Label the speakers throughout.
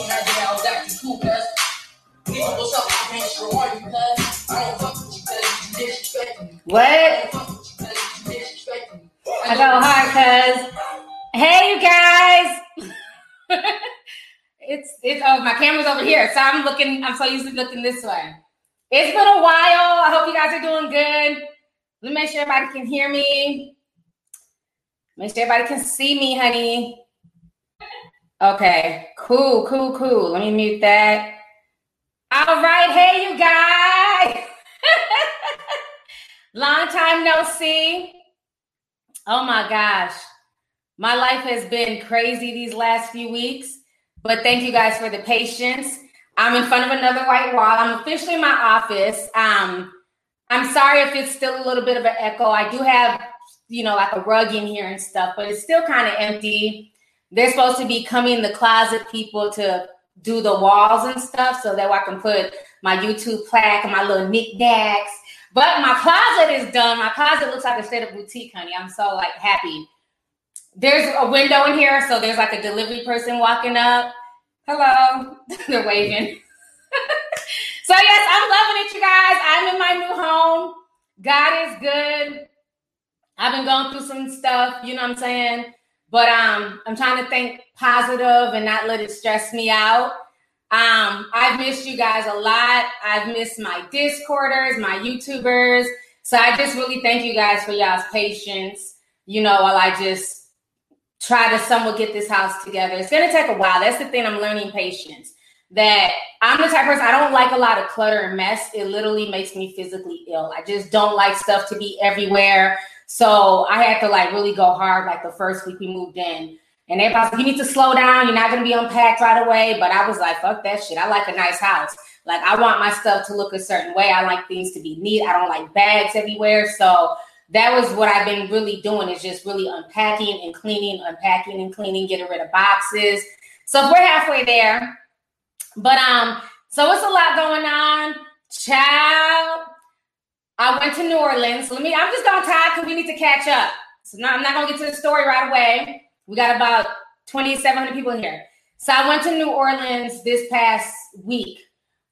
Speaker 1: on that day, I was acting cool, cuz. Yeah, what's up, I ain't sure are you, cuz? I don't fuck with you, cuz you disrespecting me.
Speaker 2: What?
Speaker 1: I don't fuck with you, cuz you disrespecting me.
Speaker 2: I go hard, cuz. Hey, you guys. it's it's oh my camera's over here, so I'm looking. I'm so used to looking this way. It's been a while. I hope you guys are doing good. Let me make sure everybody can hear me. Make sure everybody can see me, honey. Okay, cool, cool, cool. Let me mute that. All right, hey, you guys. Long time no see. Oh my gosh. My life has been crazy these last few weeks, but thank you guys for the patience. I'm in front of another white wall. I'm officially in my office. Um, I'm sorry if it's still a little bit of an echo. I do have, you know, like a rug in here and stuff, but it's still kind of empty. They're supposed to be coming the closet people to do the walls and stuff so that I can put my YouTube plaque and my little knickknacks. But my closet is done. My closet looks like a state of boutique, honey. I'm so like happy. There's a window in here, so there's like a delivery person walking up. Hello. They're waving. so yes, I'm loving it, you guys. I'm in my new home. God is good. I've been going through some stuff, you know what I'm saying? But um, I'm trying to think positive and not let it stress me out. Um, I've missed you guys a lot. I've missed my Discorders, my YouTubers. So I just really thank you guys for y'all's patience. You know, while I just try to somewhat get this house together. It's gonna take a while. That's the thing I'm learning patience. That I'm the type of person I don't like a lot of clutter and mess. It literally makes me physically ill. I just don't like stuff to be everywhere. So I had to like really go hard like the first week we moved in. And everybody's like, you need to slow down. You're not gonna be unpacked right away. But I was like, fuck that shit. I like a nice house. Like I want my stuff to look a certain way. I like things to be neat. I don't like bags everywhere. So that was what I've been really doing is just really unpacking and cleaning, unpacking and cleaning, getting rid of boxes. So we're halfway there. But um, so it's a lot going on. Child, I went to New Orleans. Let me, I'm just gonna talk because we need to catch up. So now I'm not gonna get to the story right away. We got about 2,700 people in here. So I went to New Orleans this past week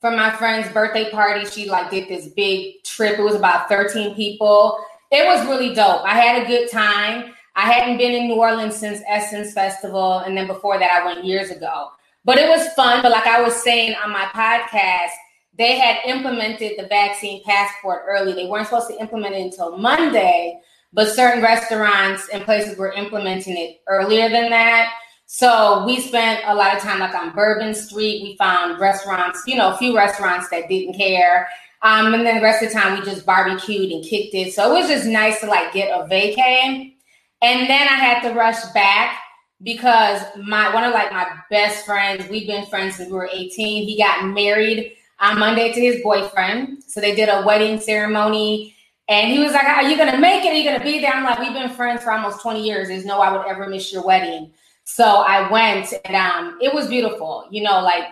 Speaker 2: for my friend's birthday party. She like did this big trip. It was about 13 people. It was really dope. I had a good time. I hadn't been in New Orleans since Essence Festival, and then before that, I went years ago. But it was fun. But like I was saying on my podcast, they had implemented the vaccine passport early. They weren't supposed to implement it until Monday, but certain restaurants and places were implementing it earlier than that. So we spent a lot of time like on Bourbon Street. We found restaurants, you know, a few restaurants that didn't care. Um, and then the rest of the time we just barbecued and kicked it. So it was just nice to like get a vacay. And then I had to rush back because my one of like my best friends, we've been friends since we were 18. He got married on Monday to his boyfriend. So they did a wedding ceremony. And he was like, Are you gonna make it? Are you gonna be there? I'm like, We've been friends for almost 20 years. There's no way I would ever miss your wedding. So I went and um, it was beautiful. You know, like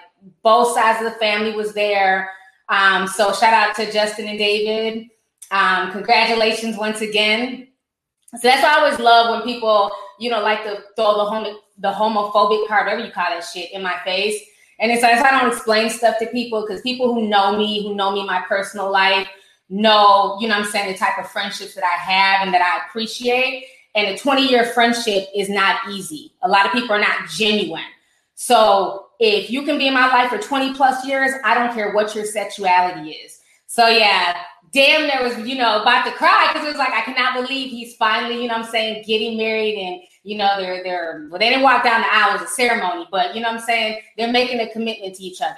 Speaker 2: both sides of the family was there. Um, so shout out to Justin and David. Um, congratulations once again. So that's why I always love when people, you know, like to throw the homo- the homophobic part, whatever you call that shit, in my face. And it's like I don't explain stuff to people because people who know me, who know me my personal life, know, you know I'm saying, the type of friendships that I have and that I appreciate. And a 20 year friendship is not easy. A lot of people are not genuine. So if you can be in my life for 20 plus years, I don't care what your sexuality is. So yeah, damn, there was, you know, about to cry because it was like, I cannot believe he's finally, you know I'm saying, getting married and, you know, they're, they're, well, they didn't walk down the aisle, was a ceremony, but, you know what I'm saying, they're making a commitment to each other.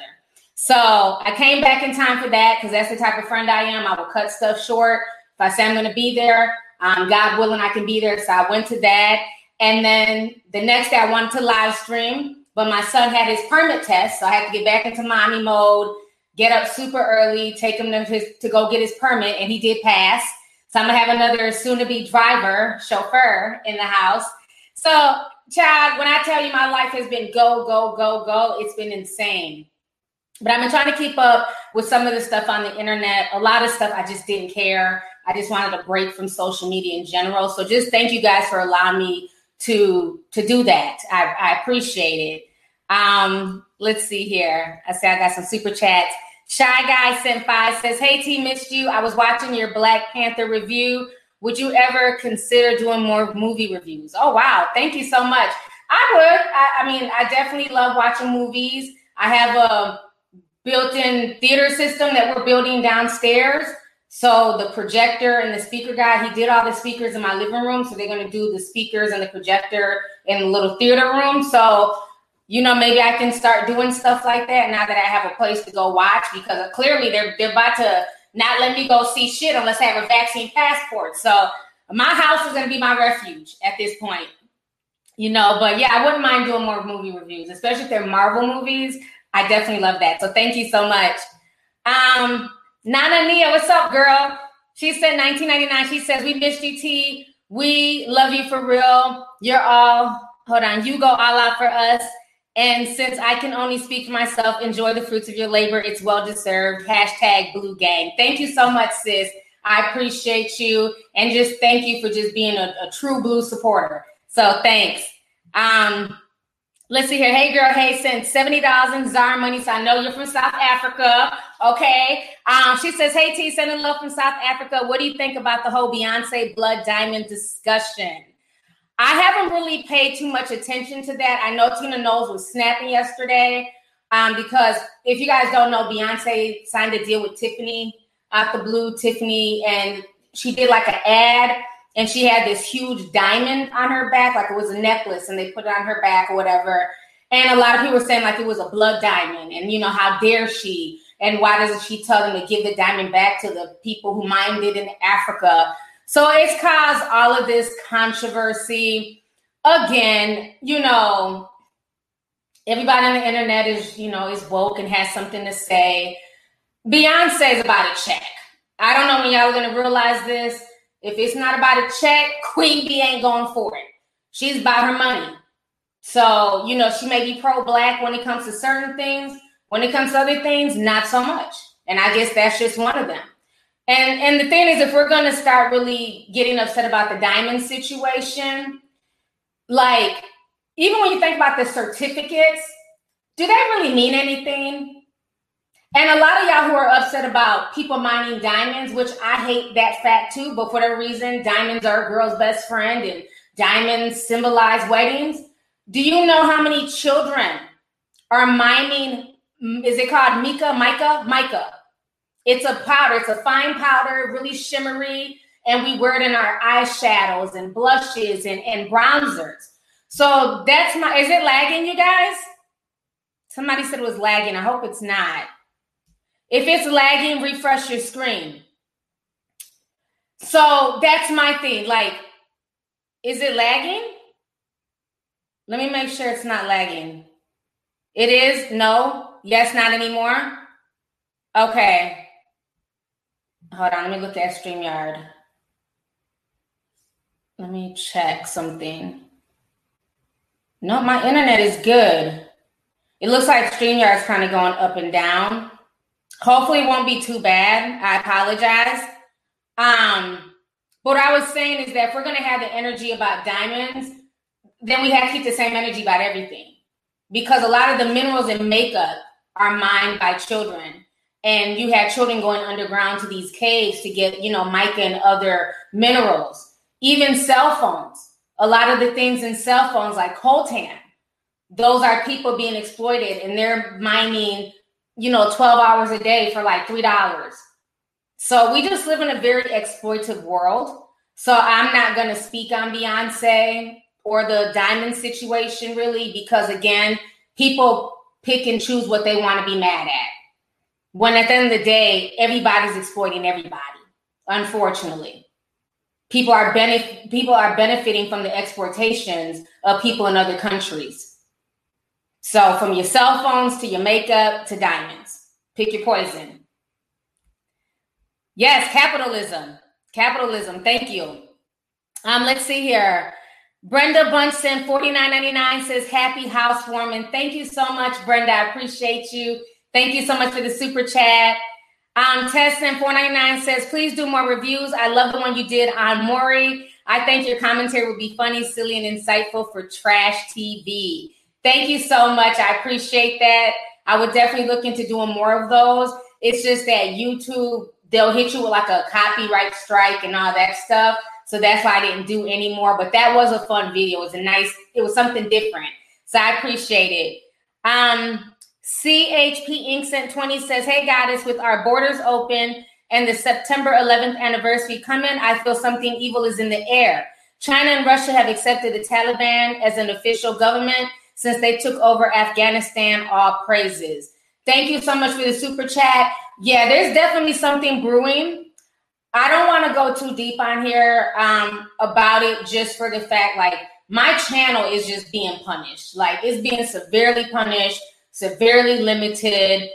Speaker 2: So I came back in time for that because that's the type of friend I am. I will cut stuff short. If I say I'm going to be there, um, God willing, I can be there. So I went to that. And then the next day I wanted to live stream, but my son had his permit test. So I had to get back into mommy mode, get up super early, take him to, his, to go get his permit. And he did pass. So I'm going to have another soon to be driver, chauffeur in the house. So, child, when I tell you my life has been go, go, go, go, it's been insane. But I've been trying to keep up with some of the stuff on the internet. A lot of stuff I just didn't care. I just wanted a break from social media in general. So just thank you guys for allowing me to to do that. I, I appreciate it. Um, let's see here. I see I got some super chats. Shy Guy sent five says, Hey T, missed you. I was watching your Black Panther review. Would you ever consider doing more movie reviews? Oh wow, thank you so much. I would. I, I mean, I definitely love watching movies. I have a built-in theater system that we're building downstairs. So the projector and the speaker guy, he did all the speakers in my living room. So they're going to do the speakers and the projector in the little theater room. So, you know, maybe I can start doing stuff like that now that I have a place to go watch because clearly they're they're about to not let me go see shit unless I have a vaccine passport. So my house is going to be my refuge at this point. You know, but yeah, I wouldn't mind doing more movie reviews, especially if they're Marvel movies. I definitely love that. So thank you so much. Um, Nana Nia, what's up, girl? She said 1999. She says, We missed you, T. We love you for real. You're all, hold on, you go all out for us. And since I can only speak for myself, enjoy the fruits of your labor. It's well deserved. Hashtag Blue Gang. Thank you so much, sis. I appreciate you. And just thank you for just being a, a true blue supporter. So thanks. Um, Let's see here. Hey, girl. Hey, sent seventy thousand Zara money. So I know you're from South Africa. Okay. Um, she says, "Hey, T, sending love from South Africa. What do you think about the whole Beyonce Blood Diamond discussion?" I haven't really paid too much attention to that. I know Tina Knowles was snapping yesterday um, because if you guys don't know, Beyonce signed a deal with Tiffany out the blue. Tiffany and she did like an ad and she had this huge diamond on her back, like it was a necklace, and they put it on her back or whatever. And a lot of people were saying like it was a blood diamond, and you know how dare she? And why doesn't she tell them to give the diamond back to the people who mined it in Africa? So it's caused all of this controversy. Again, you know, everybody on the internet is, you know, is woke and has something to say. Beyonce's about a check. I don't know when y'all are gonna realize this if it's not about a check, Queen B ain't going for it. She's about her money. So, you know, she may be pro black when it comes to certain things. When it comes to other things, not so much. And I guess that's just one of them. And and the thing is, if we're gonna start really getting upset about the diamond situation, like even when you think about the certificates, do they really mean anything? And a lot of y'all who are upset about people mining diamonds, which I hate that fact too, but for whatever reason, diamonds are a girl's best friend and diamonds symbolize weddings. Do you know how many children are mining? Is it called mica? Mica? Mica. It's a powder, it's a fine powder, really shimmery, and we wear it in our eyeshadows and blushes and, and bronzers. So that's my, is it lagging, you guys? Somebody said it was lagging. I hope it's not. If it's lagging, refresh your screen. So that's my thing. Like, is it lagging? Let me make sure it's not lagging. It is? No? Yes, not anymore? Okay. Hold on, let me look at StreamYard. Let me check something. No, my internet is good. It looks like StreamYard is kind of going up and down. Hopefully, it won't be too bad. I apologize. Um, what I was saying is that if we're going to have the energy about diamonds, then we have to keep the same energy about everything because a lot of the minerals in makeup are mined by children and you had children going underground to these caves to get you know mica and other minerals even cell phones a lot of the things in cell phones like coltan those are people being exploited and they're mining you know, 12 hours a day for like $3. So we just live in a very exploitive world. So I'm not going to speak on Beyonce or the diamond situation really, because again, people pick and choose what they want to be mad at. When at the end of the day, everybody's exploiting everybody, unfortunately. People are benef- people are benefiting from the exportations of people in other countries. So from your cell phones to your makeup to diamonds, pick your poison. Yes, capitalism. Capitalism. Thank you. Um, let's see here. Brenda Bunsen, 49.99 says happy housewarming. Thank you so much, Brenda. I appreciate you. Thank you so much for the super chat. Um, Tessin 499 says, please do more reviews. I love the one you did on Maury. I think your commentary would be funny, silly, and insightful for trash TV. Thank you so much. I appreciate that. I would definitely look into doing more of those. It's just that YouTube, they'll hit you with like a copyright strike and all that stuff. So that's why I didn't do anymore. But that was a fun video. It was a nice, it was something different. So I appreciate it. Um, CHP Inc. sent 20 says, Hey, Goddess, with our borders open and the September 11th anniversary coming, I feel something evil is in the air. China and Russia have accepted the Taliban as an official government since they took over Afghanistan. All praises. Thank you so much for the super chat. Yeah, there's definitely something brewing. I don't want to go too deep on here um, about it just for the fact like my channel is just being punished. Like it's being severely punished, severely limited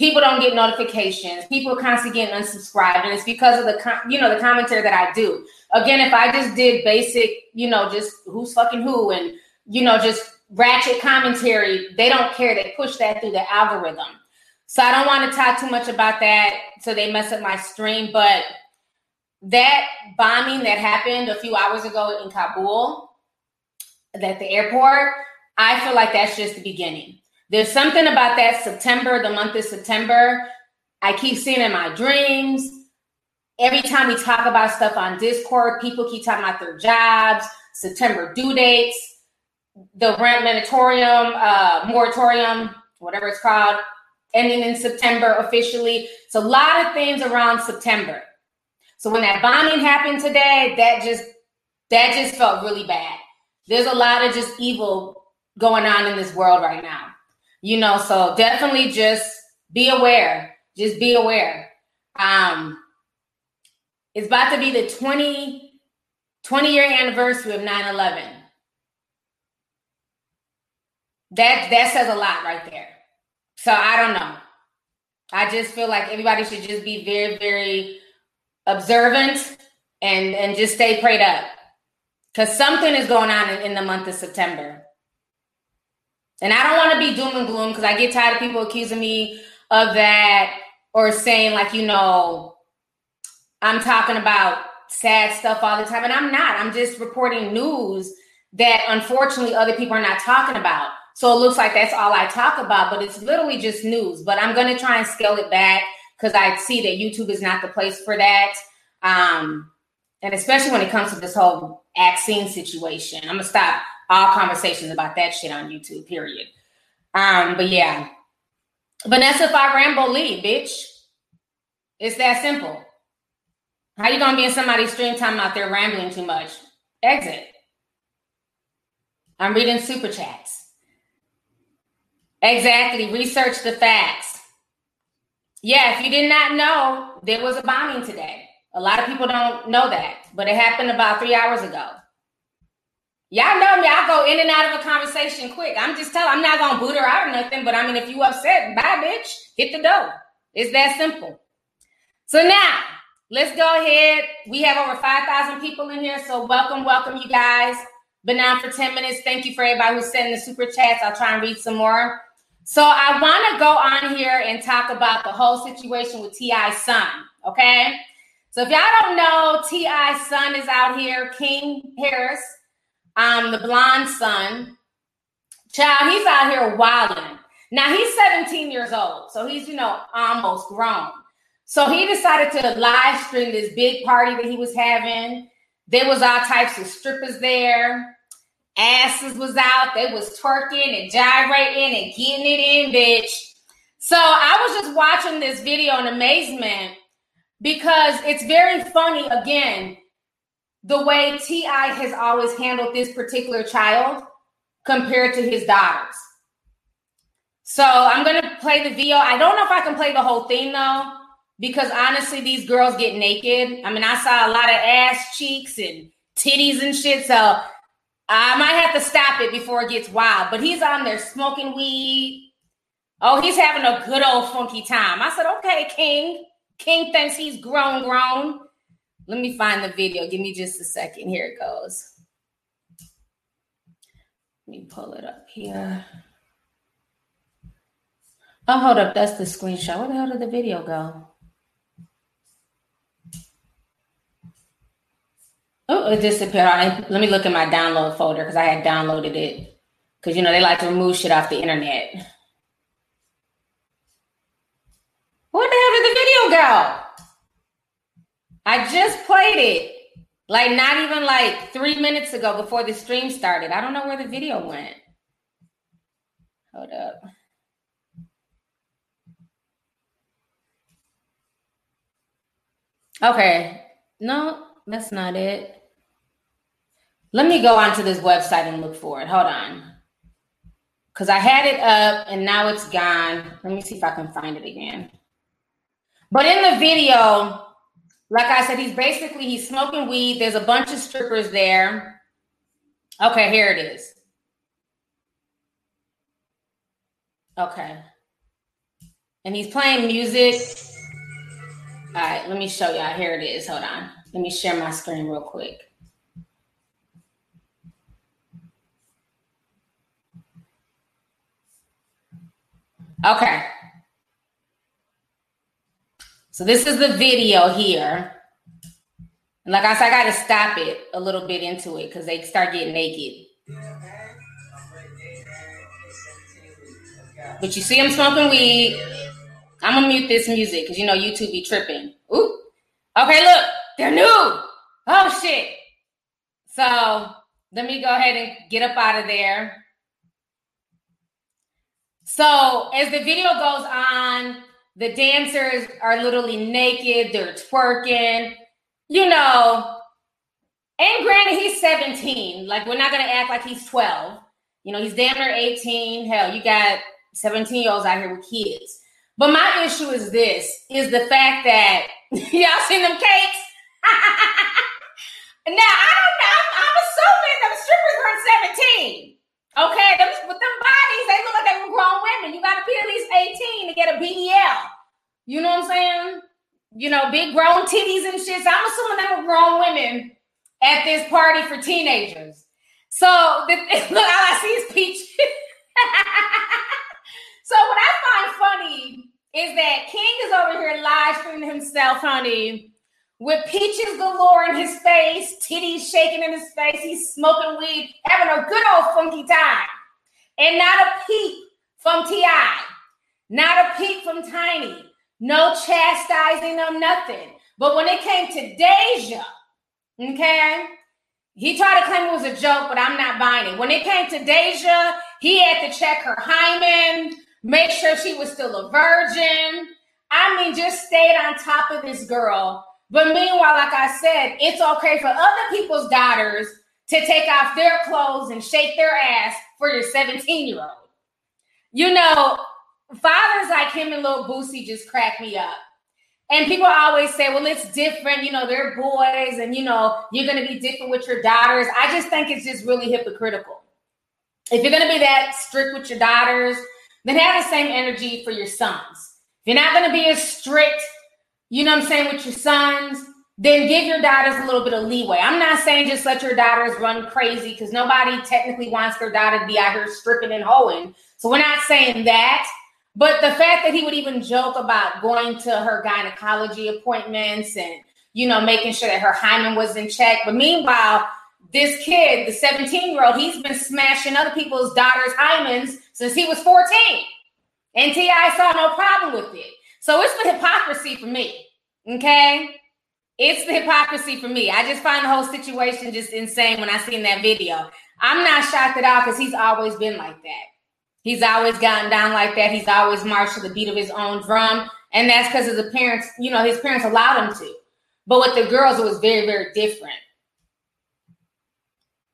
Speaker 2: people don't get notifications. People are constantly getting unsubscribed, and it's because of the com- you know the commentary that I do. Again, if I just did basic, you know, just who's fucking who, and you know, just ratchet commentary, they don't care. They push that through the algorithm. So I don't want to talk too much about that, so they mess up my stream. But that bombing that happened a few hours ago in Kabul, at the airport, I feel like that's just the beginning there's something about that September, the month of September. I keep seeing in my dreams. Every time we talk about stuff on Discord, people keep talking about their jobs, September due dates, the rent moratorium, uh, moratorium, whatever it's called, ending in September officially. It's a lot of things around September. So when that bombing happened today, that just that just felt really bad. There's a lot of just evil going on in this world right now you know so definitely just be aware just be aware. Um it's about to be the 20 20 year anniversary of 9-11 that that says a lot right there. So i don't know. I just feel like everybody should just be very very observant and and just stay prayed up. Because something is going on in, in the month of september and I don't want to be doom and gloom because I get tired of people accusing me of that or saying, like, you know, I'm talking about sad stuff all the time. And I'm not. I'm just reporting news that unfortunately other people are not talking about. So it looks like that's all I talk about, but it's literally just news. But I'm going to try and scale it back because I see that YouTube is not the place for that. Um, and especially when it comes to this whole vaccine situation, I'm going to stop all conversations about that shit on YouTube, period. Um, but yeah. Vanessa if I ramble leave, bitch. It's that simple. How you gonna be in somebody's stream time out there rambling too much? Exit. I'm reading super chats. Exactly. Research the facts. Yeah, if you did not know, there was a bombing today. A lot of people don't know that, but it happened about three hours ago. Y'all know me. I go in and out of a conversation quick. I'm just telling. I'm not gonna boot her out or nothing. But I mean, if you upset, bye, bitch. Hit the door. It's that simple. So now let's go ahead. We have over five thousand people in here. So welcome, welcome, you guys. Been on for ten minutes. Thank you for everybody who's sending the super chats. I'll try and read some more. So I want to go on here and talk about the whole situation with T.I.'s son. Okay. So if y'all don't know, T.I.'s son is out here, King Harris um, the blonde son. Child, he's out here wilding. Now he's 17 years old, so he's you know almost grown. So he decided to live stream this big party that he was having. There was all types of strippers there. Asses was out. They was twerking and gyrating and getting it in, bitch. So I was just watching this video in amazement because it's very funny again the way T.I. has always handled this particular child compared to his daughters. So I'm gonna play the video. I don't know if I can play the whole thing though, because honestly, these girls get naked. I mean, I saw a lot of ass cheeks and titties and shit. So I might have to stop it before it gets wild. But he's on there smoking weed. Oh, he's having a good old funky time. I said, okay, King. King thinks he's grown, grown. Let me find the video. Give me just a second. Here it goes. Let me pull it up here. Oh, hold up. That's the screenshot. Where the hell did the video go? Oh, it disappeared. Let me look in my download folder because I had downloaded it Because, you know, they like to remove shit off the internet. Where the hell did the video go? I just played it. Like, not even like three minutes ago before the stream started. I don't know where the video went. Hold up. Okay. No, that's not it. Let me go onto this website and look for it. Hold on. Because I had it up and now it's gone. Let me see if I can find it again. But in the video, like I said, he's basically he's smoking weed. There's a bunch of strippers there. Okay, here it is. Okay. And he's playing music. All right, let me show y'all. Here it is. Hold on. Let me share my screen real quick. Okay. So this is the video here. And like I said, I got to stop it a little bit into it because they start getting naked. But you see them smoking weed. I'm gonna mute this music because you know YouTube be tripping. Ooh. Okay, look, they're new. Oh shit. So let me go ahead and get up out of there. So as the video goes on, the dancers are literally naked, they're twerking, you know. And granted, he's 17. Like, we're not gonna act like he's 12. You know, he's damn near 18. Hell, you got 17 year olds out here with kids. But my issue is this is the fact that y'all seen them cakes? now I don't know. I'm, I'm assuming them strippers weren't 17. Okay, them, with them bodies, they look like they were grown women. You gotta be at least 18 to get a BBL. You know what I'm saying? You know, big grown titties and shit. So I'm assuming they were grown women at this party for teenagers. So look, all I see is peach. so what I find funny is that King is over here live streaming himself, honey, with peaches galore in his face, titties shaking in his face. He's smoking weed, having a good old funky time. And not a peep from T.I., not a peep from Tiny, no chastising, no nothing. But when it came to Deja, okay, he tried to claim it was a joke, but I'm not buying it. When it came to Deja, he had to check her hymen make sure she was still a virgin. I mean, just stayed on top of this girl. But meanwhile, like I said, it's okay for other people's daughters to take off their clothes and shake their ass for your 17 year old. You know, fathers like him and little Boosie just crack me up. And people always say, well, it's different. You know, they're boys and, you know, you're going to be different with your daughters. I just think it's just really hypocritical. If you're going to be that strict with your daughters, then have the same energy for your sons. If you're not going to be as strict, you know what I'm saying, with your sons, then give your daughters a little bit of leeway. I'm not saying just let your daughters run crazy because nobody technically wants their daughter to be out here stripping and hoeing. So we're not saying that. But the fact that he would even joke about going to her gynecology appointments and, you know, making sure that her hymen was in check. But meanwhile, this kid, the 17 year old, he's been smashing other people's daughters' hymens since he was 14. And T.I. saw no problem with it. So it's the hypocrisy for me. Okay. It's the hypocrisy for me. I just find the whole situation just insane when I seen that video. I'm not shocked at all because he's always been like that. He's always gotten down like that. He's always marched to the beat of his own drum. And that's because his parents, you know, his parents allowed him to. But with the girls, it was very, very different.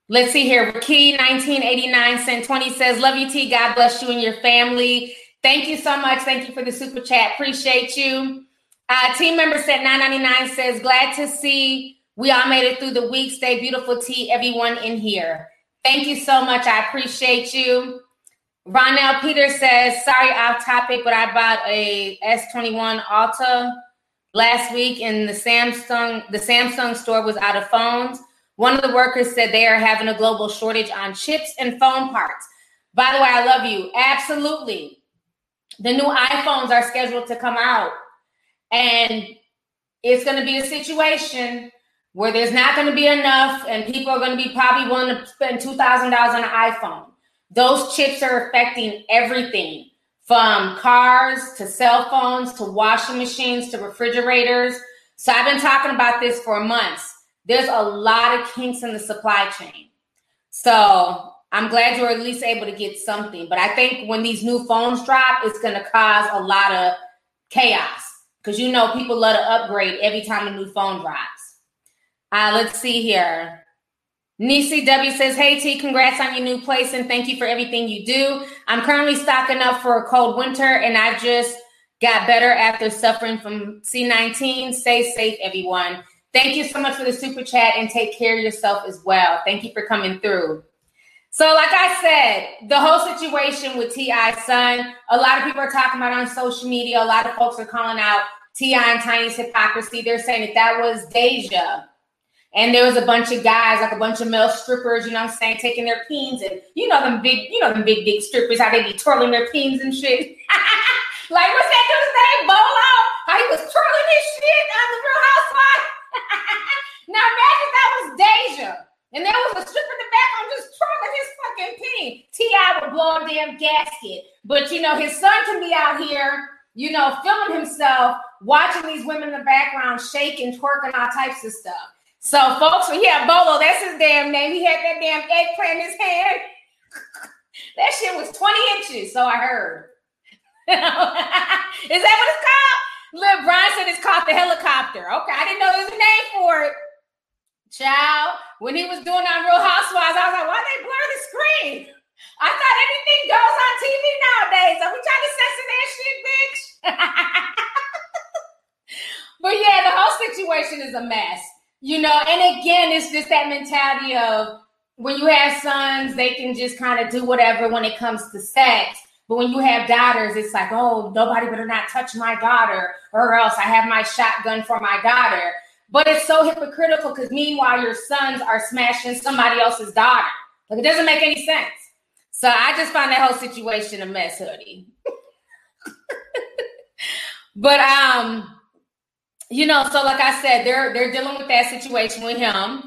Speaker 2: Let's see here. Key 1989 sent 20 says, Love you, T. God bless you and your family. Thank you so much. Thank you for the super chat. Appreciate you. Uh, team member said 999 says, Glad to see we all made it through the week. Stay beautiful, T. Everyone in here. Thank you so much. I appreciate you. Ronell Peter says, Sorry, off topic, but I bought a S21 Ultra last week and the Samsung the Samsung store was out of phones. One of the workers said they are having a global shortage on chips and phone parts. By the way, I love you. Absolutely. The new iPhones are scheduled to come out, and it's going to be a situation where there's not going to be enough, and people are going to be probably willing to spend $2,000 on an iPhone. Those chips are affecting everything from cars to cell phones to washing machines to refrigerators. So I've been talking about this for months. There's a lot of kinks in the supply chain. So I'm glad you're at least able to get something. But I think when these new phones drop, it's going to cause a lot of chaos because you know people love to upgrade every time a new phone drops. Uh, let's see here. Nisi W says, Hey T, congrats on your new place and thank you for everything you do. I'm currently stocking up for a cold winter and I just got better after suffering from C19. Stay safe, everyone. Thank you so much for the super chat and take care of yourself as well. Thank you for coming through. So, like I said, the whole situation with T.I.'s son, a lot of people are talking about on social media. A lot of folks are calling out T.I. and Tiny's hypocrisy. They're saying that that was Deja. And there was a bunch of guys, like a bunch of male strippers, you know what I'm saying, taking their peens and you know them big, you know them big, big strippers, how they be twirling their peens and shit. like, what's that dude's name? Bolo? How he was twirling his shit on the Real Housewives. now imagine that was Deja. And there was a stripper in the background just twirling his fucking peen. T.I. would blow a damn gasket. But you know, his son can be out here, you know, filming himself, watching these women in the background shaking, twerking, all types of stuff. So, folks, had Bolo, that's his damn name. He had that damn eggplant in his hand. that shit was 20 inches, so I heard. Is that what it's called? Brian said it's called the helicopter. Okay, I didn't know there was a name for it. Child, when he was doing on Real Housewives, I was like, why they blur the screen? I thought anything goes on TV nowadays. Are we trying to censor that shit, bitch? but yeah, the whole situation is a mess. You know, and again, it's just that mentality of when you have sons, they can just kind of do whatever when it comes to sex. But when you have daughters, it's like, oh, nobody better not touch my daughter, or else I have my shotgun for my daughter. But it's so hypocritical because meanwhile, your sons are smashing somebody else's daughter. Like it doesn't make any sense. So I just find that whole situation a mess, hoodie. but um, you know, so like I said, they're they're dealing with that situation with him.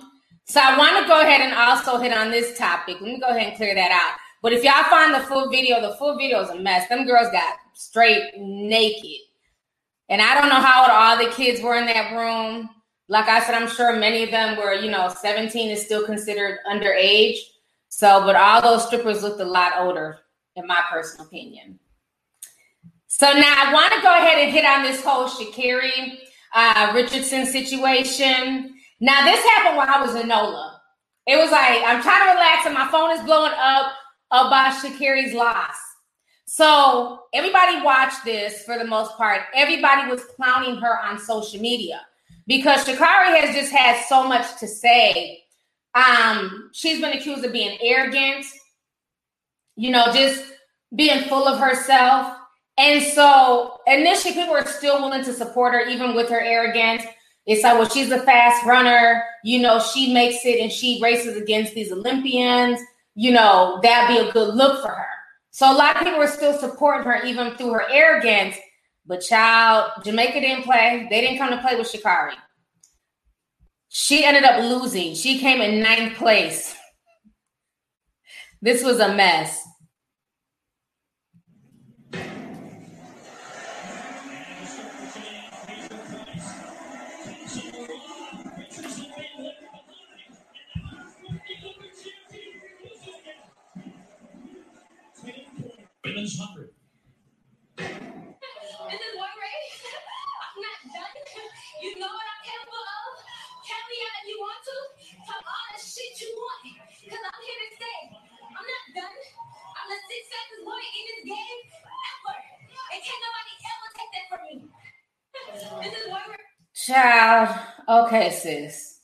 Speaker 2: So I want to go ahead and also hit on this topic. Let me go ahead and clear that out. But if y'all find the full video, the full video is a mess. Them girls got straight naked. And I don't know how old all the kids were in that room like I said, I'm sure many of them were, you know, 17 is still considered underage. So, but all those strippers looked a lot older, in my personal opinion. So now I want to go ahead and hit on this whole Sha'Carri uh, Richardson situation. Now this happened while I was in NOLA. It was like I'm trying to relax and my phone is blowing up about Sha'Carri's loss. So everybody watched this for the most part. Everybody was clowning her on social media because Sha'Carri has just had so much to say. Um, she's been accused of being arrogant, you know, just being full of herself. And so initially, people were still willing to support her, even with her arrogance. It's like, well, she's a fast runner. You know, she makes it and she races against these Olympians. You know, that'd be a good look for her. So a lot of people were still supporting her, even through her arrogance. But child, Jamaica didn't play. They didn't come to play with Sha'Carri. She ended up losing. She came in ninth place. This was a mess. Okay, sis.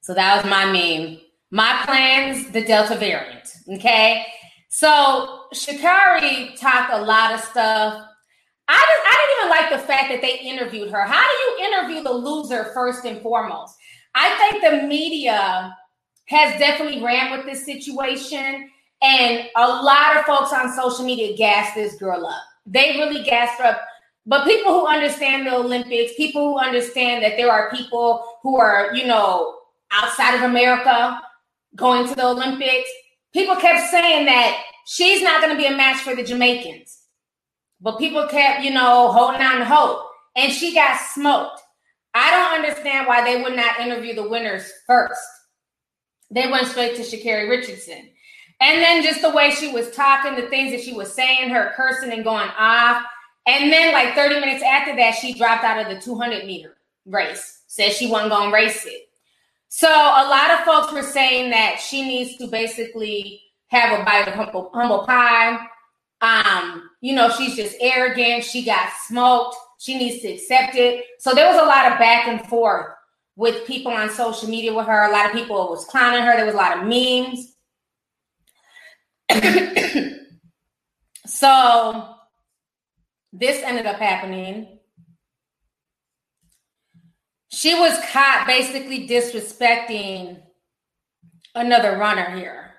Speaker 2: So that was my meme. My plans, the Delta variant. Okay. So Sha'Carri talked a lot of stuff I just I didn't even like the fact that they interviewed her. How do you interview the loser first and foremost? I think the media has definitely ran with this situation, and a lot of folks on social media gassed this girl up. They really gassed her up. But people who understand the Olympics, people who understand that there are people who are, you know, outside of America going to the Olympics, people kept saying that she's not going to be a match for the Jamaicans. But people kept, you know, holding on to hope. And she got smoked. I don't understand why they would not interview the winners first. They went straight to Sha'Carri Richardson. And then just the way she was talking, the things that she was saying, her cursing and going off. And then, like 30 minutes after that, she dropped out of the 200 meter race, said she wasn't going to race it. So, a lot of folks were saying that she needs to basically have a bite of humble, humble pie. Um, you know, she's just arrogant. She got smoked. She needs to accept it. So, there was a lot of back and forth with people on social media with her. A lot of people was clowning her. There was a lot of memes. so this ended up happening. She was caught basically disrespecting another runner here.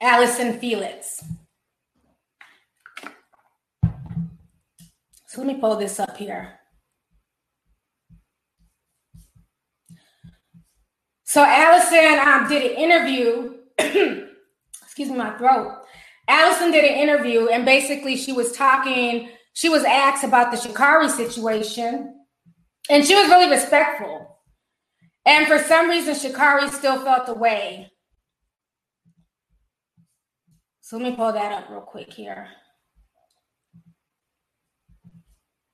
Speaker 2: Allyson Felix. So let me pull this up here. So Allyson um, did an interview. excuse me, my throat. Allyson did an interview, and basically she was talking. She was asked about the Sha'Carri situation, and she was really respectful. And for some reason, Sha'Carri still felt the way. So let me pull that up real quick here.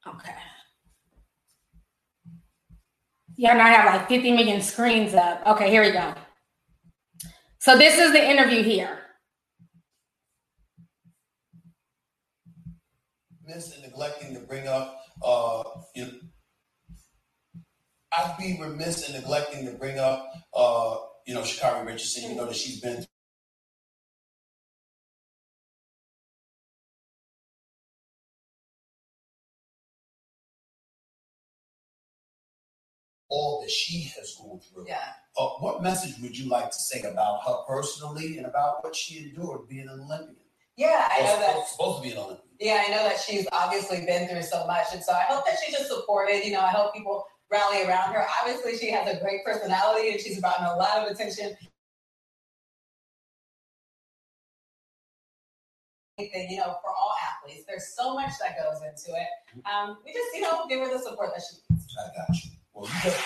Speaker 2: Okay. Yeah, now I have like 50 million screens up. Okay, here we go. So this is the interview here.
Speaker 3: Miss and neglecting to bring up, uh, you know, I'd be remiss in neglecting to bring up, uh, you know, Sha'Carri Richardson. You know that she's been through all that she has gone through.
Speaker 4: Yeah.
Speaker 3: Uh, what message would you like to say about her personally and about what she endured being an Olympian?
Speaker 4: Yeah, I know that.
Speaker 3: supposed to be an Olympian.
Speaker 4: Yeah, I know that she's obviously been through so much, and so I hope that she's just supported. You know, I hope people rally around her. Obviously, she has a great personality, and she's gotten a lot of attention. Anything, you know, for all athletes, there's so much that goes into it. Um, we just, you know, give her the support that she needs.
Speaker 3: I got you. Well, you got,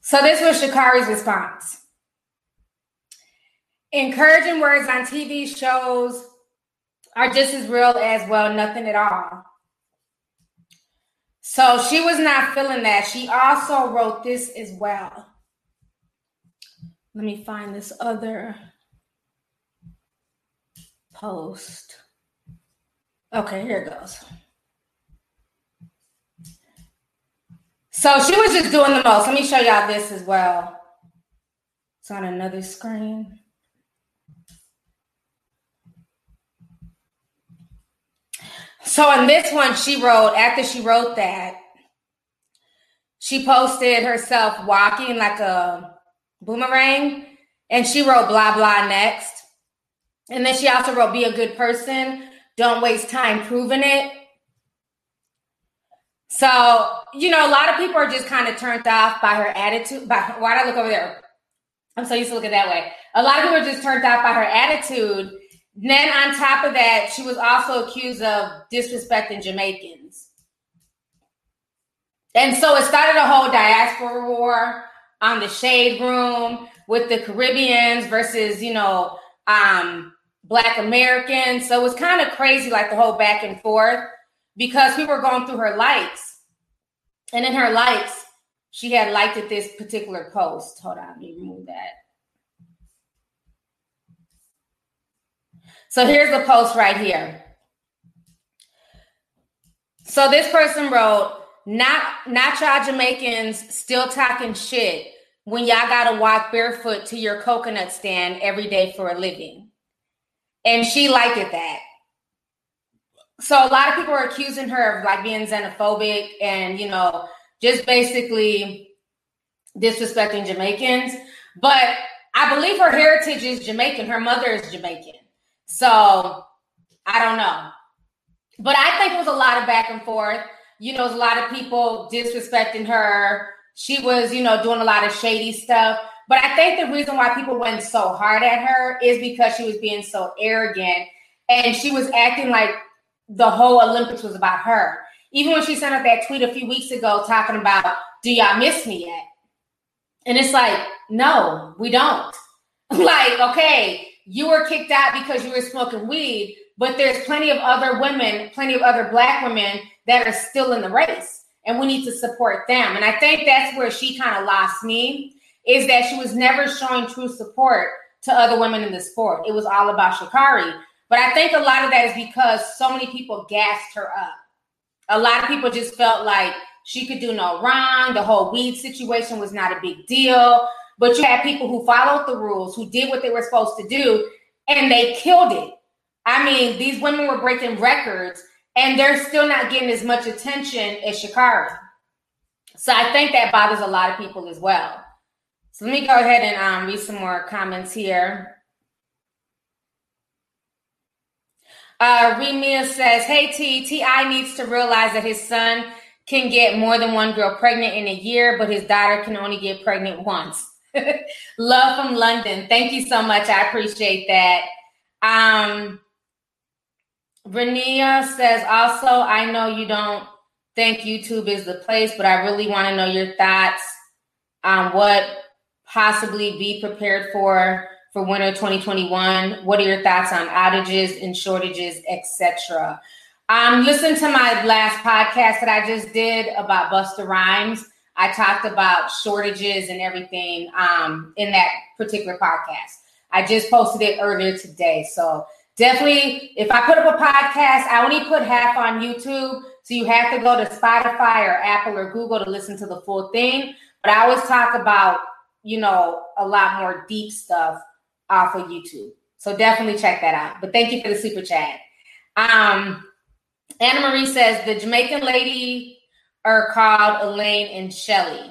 Speaker 2: So this was Sha'Carri's response. Encouraging words on TV shows are just as real as well, nothing at all. So she was not feeling that. She also wrote this as well. Let me find this other post. Okay, here it goes. So she was just doing the most. Let me show y'all this as well. It's on another screen. So in this one, she wrote, after she wrote that, she posted herself walking like a boomerang and she wrote blah blah next. And then she also wrote, be a good person. Don't waste time proving it. So, you know, a lot of people are just kind of turned off by her attitude. By why did I look over there? I'm so used to looking that way. A lot of people are just turned off by her attitude. Then on top of that, she was also accused of disrespecting Jamaicans. And so it started a whole diaspora war on the shade room with the Caribbeans versus, you know, um, Black Americans. So it was kind of crazy, like the whole back and forth, because we were going through her likes. And in her likes, she had liked at this particular post. Hold on, let me remove that. So here's the post right here. So this person wrote, not not y'all Jamaicans still talking shit when y'all gotta walk barefoot to your coconut stand every day for a living. And she liked it that. So a lot of people are accusing her of like being xenophobic and you know just basically disrespecting Jamaicans. But I believe her heritage is Jamaican. Her mother is Jamaican. So I don't know. But I think it was a lot of back and forth. You know, a lot of people disrespecting her, she was, you know, doing a lot of shady stuff. But I think the reason why people went so hard at her is because she was being so arrogant and she was acting like the whole Olympics was about her. Even when she sent out that tweet a few weeks ago talking about, do y'all miss me yet? And it's like, no, we don't. like, okay, you were kicked out because you were smoking weed, but there's plenty of other women, plenty of other black women that are still in the race. And we need to support them. And I think that's where she kind of lost me, is that she was never showing true support to other women in the sport. It was all about Sha'Carri. But I think a lot of that is because so many people gassed her up. A lot of people just felt like she could do no wrong. The whole weed situation was not a big deal. But you had people who followed the rules, who did what they were supposed to do, and they killed it. I mean, these women were breaking records, and they're still not getting as much attention as Sha'Carri. So I think that bothers a lot of people as well. So let me go ahead and um, read some more comments here. Uh, Remia says, Hey T, T.I. needs to realize that his son can get more than one girl pregnant in a year, but his daughter can only get pregnant once. Love from London. Thank you so much. I appreciate that. Um, Renia says, also, I know you don't think YouTube is the place, but I really want to know your thoughts on what possibly be prepared for for winter 2021? What are your thoughts on outages and shortages, etc.? Um, listen to my last podcast that I just did about Busta Rhymes. I talked about shortages and everything um, in that particular podcast. I just posted it earlier today. So definitely, if I put up a podcast, I only put half on YouTube. So you have to go to Spotify or Apple or Google to listen to the full thing. But I always talk about, you know, a lot more deep stuff off of YouTube. So definitely check that out. But thank you for the super chat. Um, Anna Marie says the Jamaican lady are called Elaine and Shelly.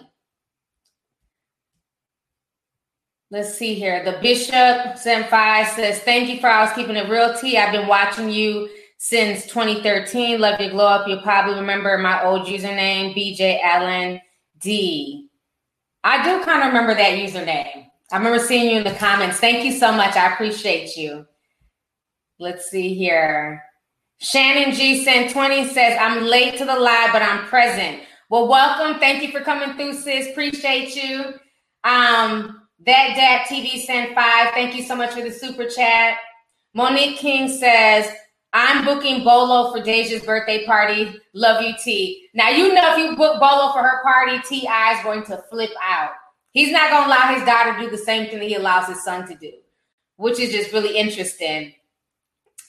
Speaker 2: Let's see here. The Bishop Senpai says, Thank you for always keeping it real, T. I've been watching you since 2013. Love your glow up. You'll probably remember my old username, BJ Allen D. I do kind of remember that username. I remember seeing you in the comments. Thank you so much. I appreciate you. Let's see here. Shannon G sent 20 says, I'm late to the live, but I'm present. Well, welcome. Thank you for coming through, sis. Appreciate you. Um, that Dad TV sent five. Thank you so much for the super chat. Monique King says, I'm booking Bolo for Deyjah's birthday party. Love you, T. Now, you know, if you book Bolo for her party, T.I. is going to flip out. He's not going to allow his daughter to do the same thing that he allows his son to do, which is just really interesting.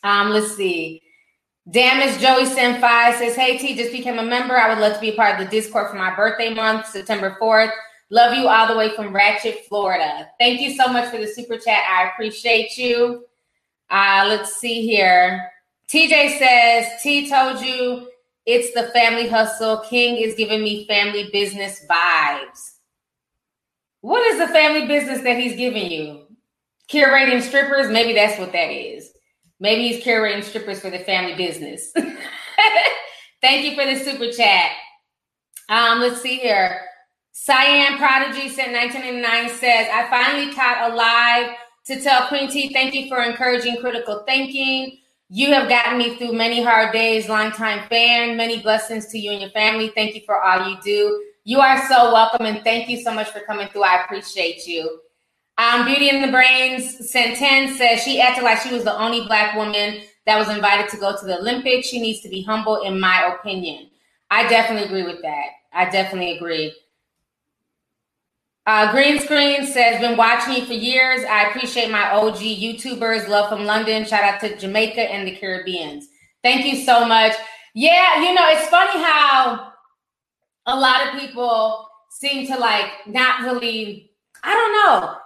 Speaker 2: Um, let's see. Damage Joey Senpai says, Hey T, just became a member. I would love to be a part of the Discord for my birthday month, September 4th. Love you all the way from Ratchet, Florida. Thank you so much for the super chat. I appreciate you. Uh, let's see here. TJ says, T told you it's the family hustle. King is giving me family business vibes. What is the family business that he's giving you? Curating strippers? Maybe that's what that is. Maybe he's curating strippers for the family business. Thank you for the super chat. Um, let's see here. Cyan Prodigy sent 1999 says, I finally caught a live to tell Queen T, thank you for encouraging critical thinking. You have gotten me through many hard days, longtime fan. Many blessings to you and your family. Thank you for all you do. You are so welcome, and thank you so much for coming through. I appreciate you. Um, Beauty in the Brains sent 10 says she acted like she was the only black woman that was invited to go to the Olympics. She needs to be humble, in my opinion. I definitely agree with that. I definitely agree. Uh, Green Screen says, been watching you for years. I appreciate my OG YouTubers. Love from London. Shout out to Jamaica and the Caribbeans. Thank you so much. Yeah, you know, it's funny how a lot of people seem to like not really, I don't know,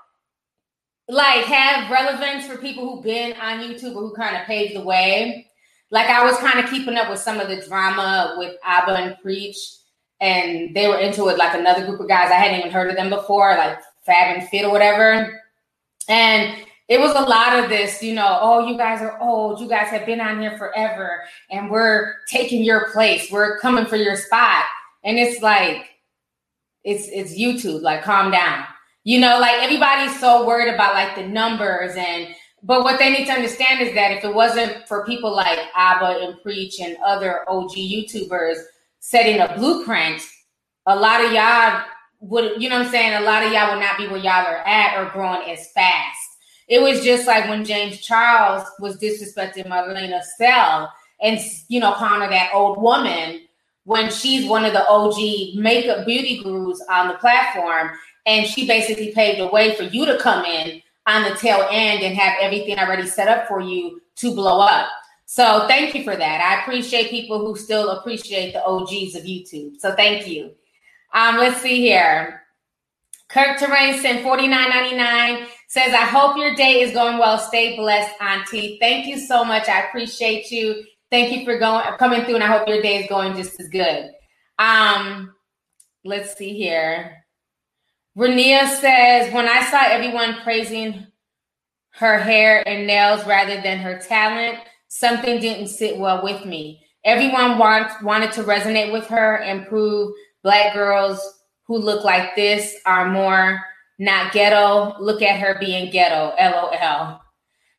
Speaker 2: like have relevance for people who've been on YouTube or who kind of paved the way. Like I was kind of keeping up with some of the drama with Aba and Preach, and they were into it like another group of guys. I hadn't even heard of them before, like Fab and Fit or whatever. And it was a lot of this, you know, oh, you guys are old. You guys have been on here forever, and we're taking your place. We're coming for your spot. And it's like, it's it's YouTube. Like, calm down. You know, like everybody's so worried about like the numbers and but what they need to understand is that if it wasn't for people like Aba and Preach and other OG YouTubers setting a blueprint, a lot of y'all would, you know what I'm saying? A lot of y'all would not be where y'all are at or growing as fast. It was just like when James Charles was disrespecting Marlena Stell and, you know, calling that old woman when she's one of the OG makeup beauty gurus on the platform. And she basically paved the way for you to come in on the tail end and have everything already set up for you to blow up. So thank you for that. I appreciate people who still appreciate the OGs of YouTube. So thank you. Um, let's see here. Kirk Terrainson, 49.99 says, I hope your day is going well. Stay blessed, Auntie. Thank you so much. I appreciate you. Thank you for going coming through, and I hope your day is going just as good. Um, let's see here. Renia says, when I saw everyone praising her hair and nails rather than her talent, something didn't sit well with me. Everyone want, wanted to resonate with her and prove black girls who look like this are more not ghetto. Look at her being ghetto. LOL.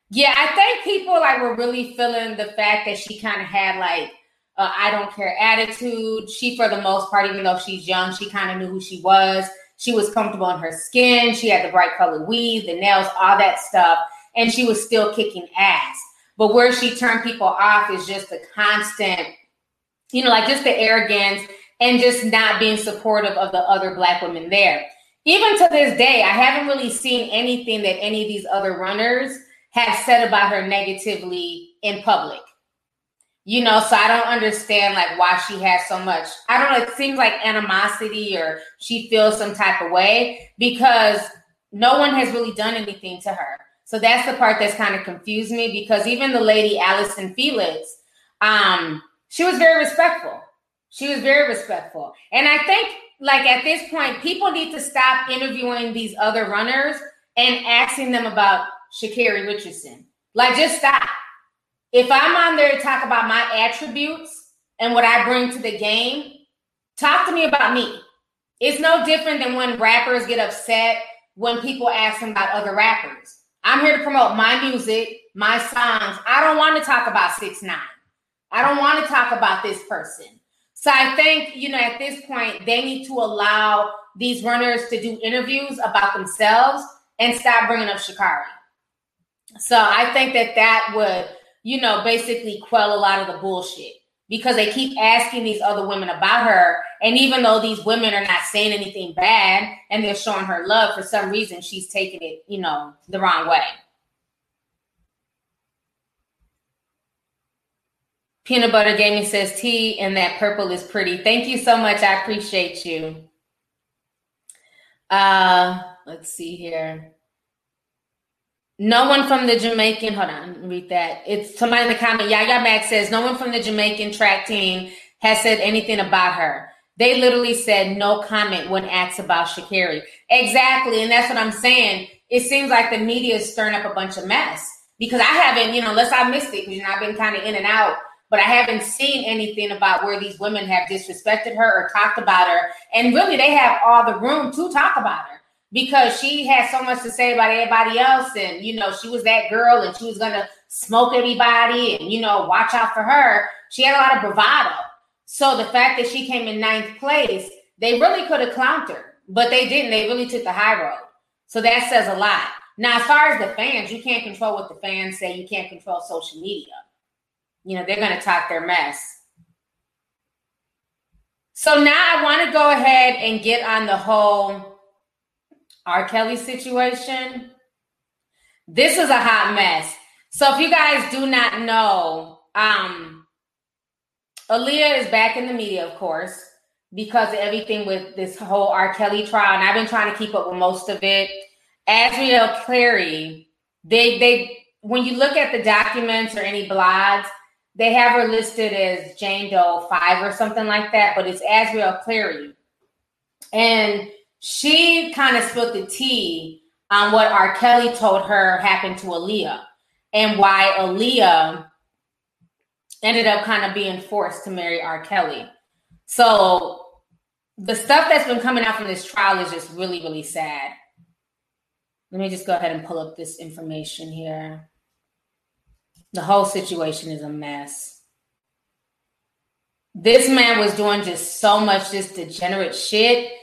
Speaker 2: Yeah, I think people like were really feeling the fact that she kind of had like uh, I don't care attitude. She, for the most part, even though she's young, she kind of knew who she was. She was comfortable in her skin. She had the bright colored weave, the nails, all that stuff, and she was still kicking ass. But where she turned people off is just the constant, you know, like just the arrogance and just not being supportive of the other black women there. Even to this day, I haven't really seen anything that any of these other runners have said about her negatively in public. You know, so I don't understand like why she has so much. I don't know, it seems like animosity or she feels some type of way because no one has really done anything to her. So that's the part that's kind of confused me because even the lady Allyson Felix, um, she was very respectful. She was very respectful. And I think like at this point, people need to stop interviewing these other runners and asking them about Sha'Carri Richardson. Like just stop. If I'm on there to talk about my attributes and what I bring to the game, talk to me about me. It's no different than when rappers get upset when people ask them about other rappers. I'm here to promote my music, my songs. I don't want to talk about six nine. I don't want to talk about this person. So I think you know at this point they need to allow these runners to do interviews about themselves and stop bringing up Sha'Carri. So I think that that would you know basically quell a lot of the bullshit because they keep asking these other women about her. And even though these women are not saying anything bad and they're showing her love, for some reason she's taking it, you know, the wrong way. Peanut Butter Gaming says tea and that purple is pretty. Thank you so much. I appreciate you. Uh, let's see here. No one from the Jamaican, hold on, read that. It's somebody in the comment. Yaya Max says, No one from the Jamaican track team has said anything about her. They literally said no comment when asked about Sha'Carri. Exactly. And that's what I'm saying. It seems like the media is stirring up a bunch of mess because I haven't, you know, unless I missed it, because you know, I've been kind of in and out, but I haven't seen anything about where these women have disrespected her or talked about her. And really, they have all the room to talk about her because she had so much to say about everybody else. And you know she was that girl and she was gonna smoke everybody and you know watch out for her. She had a lot of bravado. So the fact that she came in ninth place they really could have clowned her but they didn't. They really took the high road. So that says a lot. Now as far as the fans you can't control what the fans say. You can't control social media. You know they're gonna talk their mess. So now i want to go ahead and get on the whole R. Kelly situation. This is a hot mess. So if you guys do not know, um, Aaliyah is back in the media, of course, because of everything with this whole R. Kelly trial, and I've been trying to keep up with most of it. Azriel Clary, they they when you look at the documents or any blogs, they have her listed as Jane Doe five or something like that, but it's Azriel Clary. And she kind of spilled the tea on what R. Kelly told her happened to Aaliyah and why Aaliyah ended up kind of being forced to marry R. Kelly. So the stuff that's been coming out from this trial is just really, really sad. Let me just go ahead and pull up this information here. The whole situation is a mess. This man was doing just so much just degenerate shit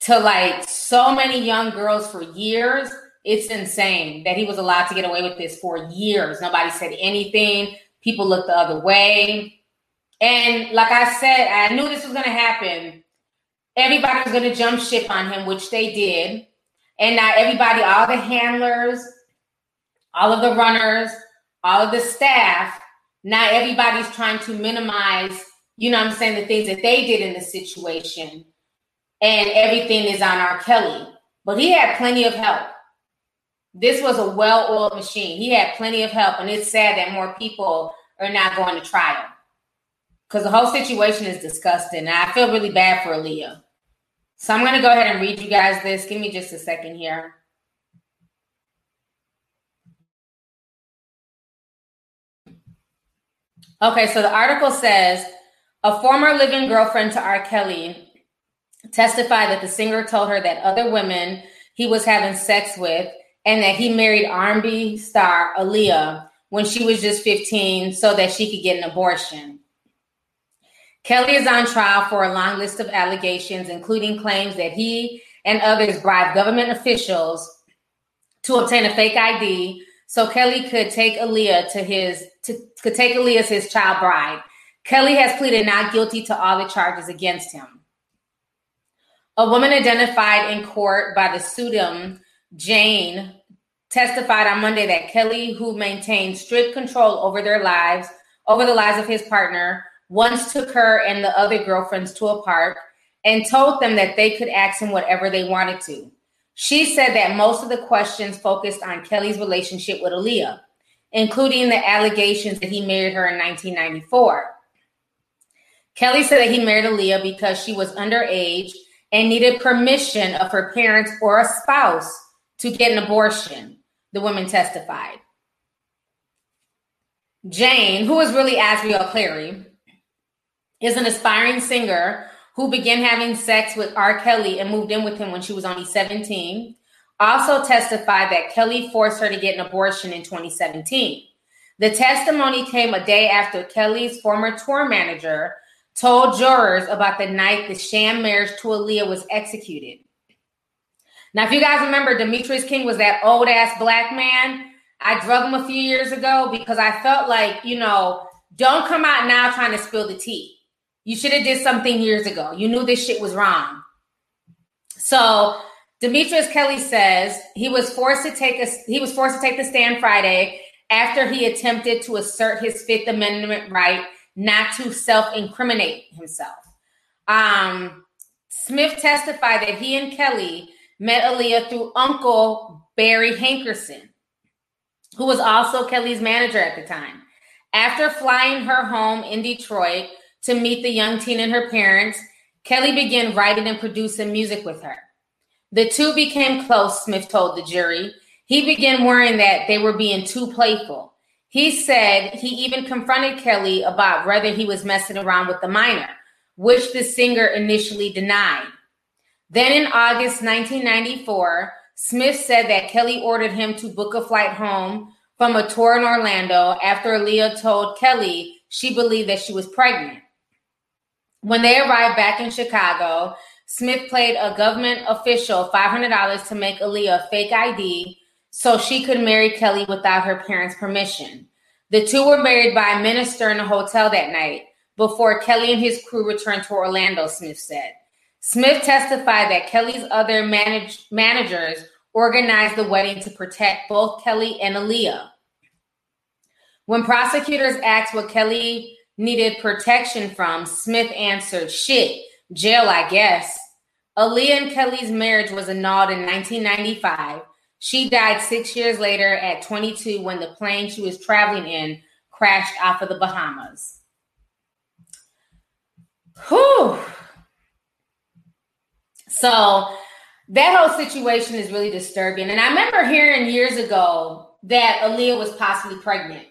Speaker 2: to like so many young girls for years. It's insane that he was allowed to get away with this for years. Nobody said anything. People looked the other way. And like I said, I knew this was going to happen. Everybody was going to jump ship on him, which they did. And now everybody, all the handlers, all of the runners, all of the staff, now everybody's trying to minimize, you know I'm saying, the things that they did in the situation. And everything is on R. Kelly. But he had plenty of help. This was a well oiled machine. He had plenty of help. And it's sad that more people are not going to trial because the whole situation is disgusting. And I feel really bad for Aaliyah. So I'm going to go ahead and read you guys this. Give me just a second here. Okay, so the article says a former living girlfriend to R. Kelly testified that the singer told her that other women he was having sex with and that he married R&B star Aaliyah when she was just 15 so that she could get an abortion. Kelly is on trial for a long list of allegations, including claims that he and others bribed government officials to obtain a fake ID so Kelly could take Aaliyah to his to could take Aaliyah as his child bride. Kelly has pleaded not guilty to all the charges against him. A woman identified in court by the pseudonym Jane testified on Monday that Kelly, who maintained strict control over their lives, over the lives of his partner, once took her and the other girlfriends to a park and told them that they could ask him whatever they wanted to. She said that most of the questions focused on Kelly's relationship with Aaliyah, including the allegations that he married her in 1994. Kelly said that he married Aaliyah because she was underage and needed permission of her parents or a spouse to get an abortion, the woman testified. Jane, who is really Azriel Clary, is an aspiring singer who began having sex with R. Kelly and moved in with him when she was only 17. Also testified that Kelly forced her to get an abortion in 2017. The testimony came a day after Kelly's former tour manager told jurors about the night the sham marriage to Aaliyah was executed. Now, if you guys remember, Demetrius King was that old ass black man. I drug him a few years ago because I felt like, you know, don't come out now trying to spill the tea. You should have did something years ago. You knew this shit was wrong. So Demetrius Kelly says he was forced to take a he was forced to take the stand Friday after he attempted to assert his Fifth Amendment right not to self-incriminate himself. Um, Smith testified that he and Kelly met Aaliyah through Uncle Barry Hankerson, who was also Kelly's manager at the time. After flying her home in Detroit, to meet the young teen and her parents, Kelly began writing and producing music with her. The two became close, Smith told the jury. He began worrying that they were being too playful. He said he even confronted Kelly about whether he was messing around with the minor, which the singer initially denied. Then in August 1994, Smith said that Kelly ordered him to book a flight home from a tour in Orlando after Aaliyah told Kelly she believed that she was pregnant. When they arrived back in Chicago, Smith played a government official $500 to make Aaliyah a fake ID so she could marry Kelly without her parents' permission. The two were married by a minister in a hotel that night before Kelly and his crew returned to Orlando, Smith said. Smith testified that Kelly's other manage- managers organized the wedding to protect both Kelly and Aaliyah. When prosecutors asked what Kelly needed protection from, Smith answered, Shit, jail, I guess. Aaliyah and Kelly's marriage was annulled in 1995. She died six years later at 22 when the plane she was traveling in crashed off of the Bahamas. Whew. So that whole situation is really disturbing. And I remember hearing years ago that Aaliyah was possibly pregnant.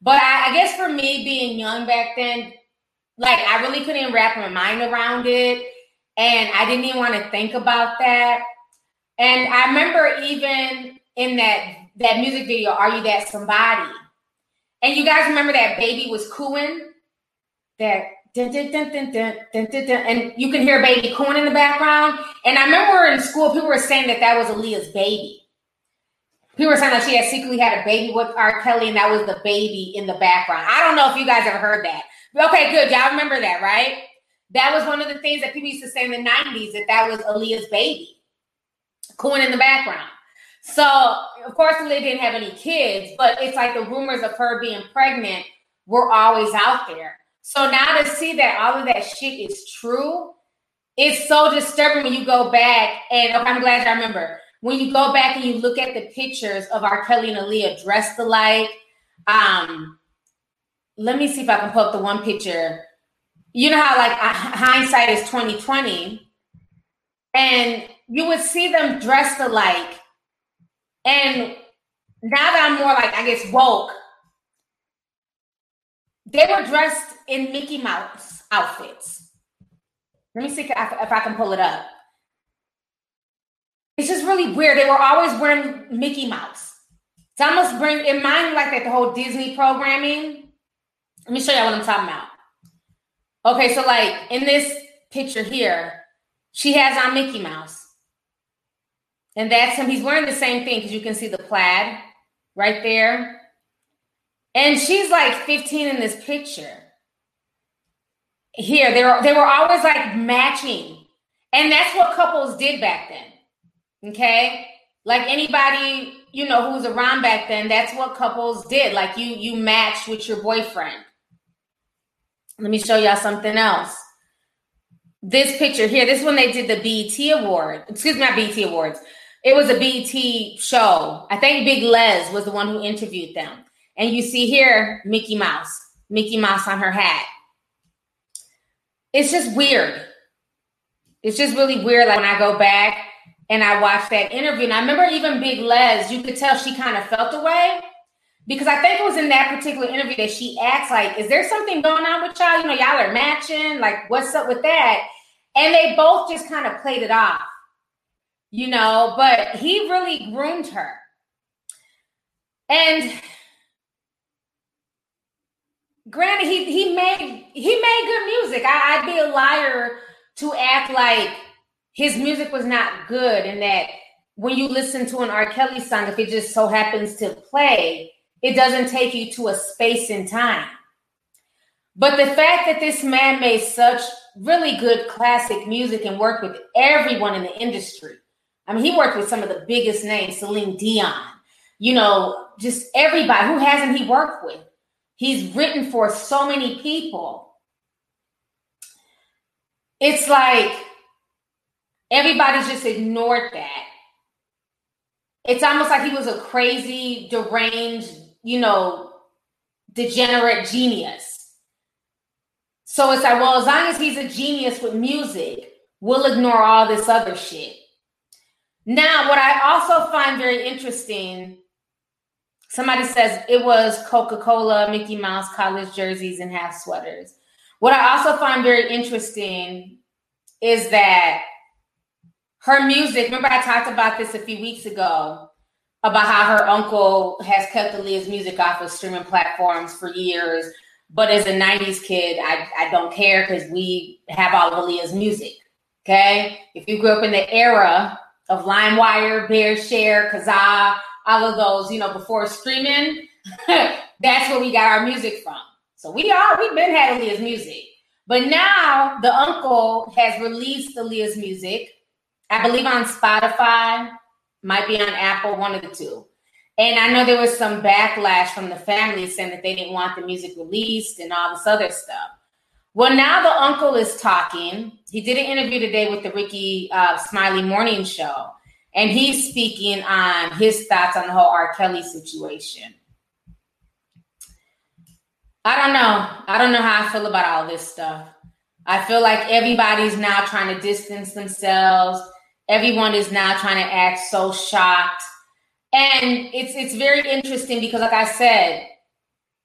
Speaker 2: But I, I guess for me being young back then, like I really couldn't wrap my mind around it. And I didn't even want to think about that. And I remember even in that that music video, Are You That Somebody? And you guys remember that baby was cooing? That dun, dun, dun, dun, dun, dun, dun, and you can hear baby cooing in the background. And I remember in school, people were saying that that was Aaliyah's baby. People were saying that she had secretly had a baby with R. Kelly, and that was the baby in the background. I don't know if you guys ever heard that. Okay, good. Y'all remember that, right? That was one of the things that people used to say in the 90s that that was Aaliyah's baby, cooing in the background. So, of course, Aaliyah didn't have any kids, but it's like the rumors of her being pregnant were always out there. So now to see that all of that shit is true, it's so disturbing when you go back. And okay, I'm glad I remember when you go back and you look at the pictures of R. Kelly and Aaliyah dressed alike. Um, let me see if I can pull up the one picture. You know how like hindsight is 2020, and you would see them dressed alike. And now that I'm more like I guess woke, they were dressed in Mickey Mouse outfits. Let me see if I can pull it up. It's just really weird. They were always wearing Mickey Mouse. It's almost bring in mind like that the whole Disney programming. Let me show y'all what I'm talking about. Okay, so like in this picture here, she has on Mickey Mouse. And that's him. He's wearing the same thing because you can see the plaid right there. And she's like 15 in this picture. Here, they were they were always like matching. And that's what couples did back then. Okay? Like anybody, you know, who was around back then, that's what couples did. Like you you matched with your boyfriend. Let me show y'all something else. This picture here, this one they did the BET award. Excuse me, not BET awards. It was a BT show. I think Big Lez was the one who interviewed them. And you see here Mickey Mouse, Mickey Mouse on her hat. It's just weird. It's just really weird. Like when I go back and I watch that interview, and I remember even Big Lez, you could tell she kind of felt away because I think it was in that particular interview that she asked, like, "Is there something going on with y'all? You know, y'all are matching. Like, what's up with that?" And they both just kind of played it off, you know. But he really groomed her, and granted, he he made he made good music. I, I'd be a liar to act like his music was not good, and that when you listen to an R. Kelly song, if it just so happens to play, it doesn't take you to a space in time. But the fact that this man made such really good classic music and worked with everyone in the industry. I mean, he worked with some of the biggest names, Celine Dion, you know, just everybody. Who hasn't he worked with? He's written for so many people. It's like everybody's just ignored that. It's almost like he was a crazy, deranged, you know, degenerate genius. So it's like, well, as long as he's a genius with music, we'll ignore all this other shit. Now, what I also find very interesting Somebody says it was Coca Cola, Mickey Mouse, college jerseys, and half sweaters. What I also find very interesting is that her music, remember, I talked about this a few weeks ago about how her uncle has kept Aaliyah's music off of streaming platforms for years. But as a 90s kid, I, I don't care because we have all of Aaliyah's music. Okay. If you grew up in the era of LimeWire, BearShare, Kazaa, all of those, you know, before streaming, that's where we got our music from. So we are, we've been had Aaliyah's music. But now the uncle has released Aaliyah's music, I believe on Spotify, might be on Apple, one of the two. And I know there was some backlash from the family saying that they didn't want the music released and all this other stuff. Well, now the uncle is talking. He did an interview today with the Rickey uh, Smiley Morning Show and he's speaking on his thoughts on the whole R. Kelly situation. I don't know. I don't know how I feel about all this stuff. I feel like everybody's now trying to distance themselves. Everyone is now trying to act so shocked. And it's it's very interesting because like I said,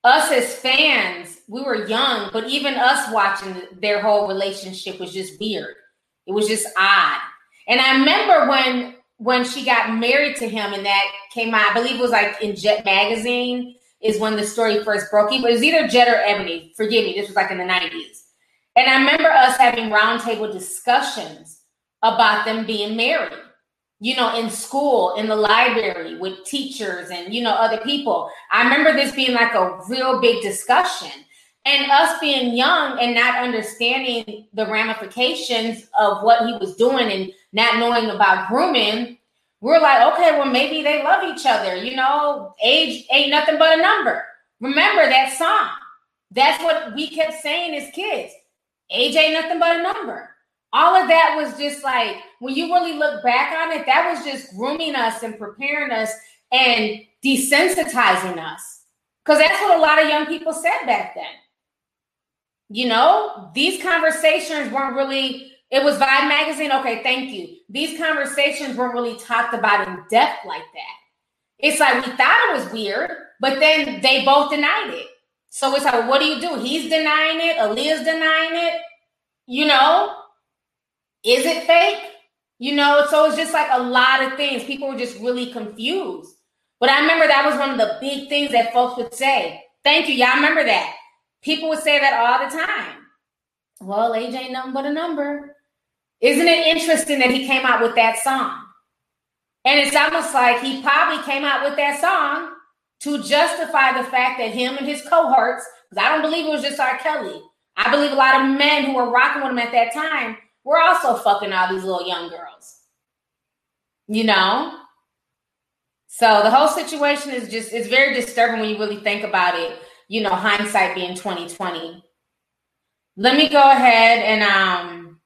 Speaker 2: us as fans, we were young, but even us watching their whole relationship was just weird It was just odd. And I remember when when she got married to him and that came out, I believe it was like in Jet magazine is when the story first broke. It was either Jet or Ebony. Forgive me, this was like in the 90s. And I remember us having roundtable discussions about them being married, you know, in school, in the library with teachers and, you know, other people. I remember this being like a real big discussion. And us being young and not understanding the ramifications of what he was doing and not knowing about grooming, we're like, okay, well, maybe they love each other. You know, age ain't nothing but a number. Remember that song. That's what we kept saying as kids. Age ain't nothing but a number. All of that was just like, when you really look back on it, that was just grooming us and preparing us and desensitizing us. Because that's what a lot of young people said back then. You know, these conversations weren't really it was Vibe magazine. Okay, thank you. These conversations weren't really talked about in depth like that. It's like we thought it was weird, but then they both denied it. So it's like, what do you do? He's denying it, Aaliyah's denying it. You know, is it fake? You know, so it's just like a lot of things. People were just really confused. But I remember that was one of the big things that folks would say. Thank you. Y'all remember that. People would say that all the time. Well, age ain't nothing but a number. Isn't it interesting that he came out with that song? And it's almost like he probably came out with that song to justify the fact that him and his cohorts, because I don't believe it was just R. Kelly. I believe a lot of men who were rocking with him at that time were also fucking all these little young girls. You know? So the whole situation is just it's very disturbing when you really think about it, you know, hindsight being 2020. Let me go ahead and um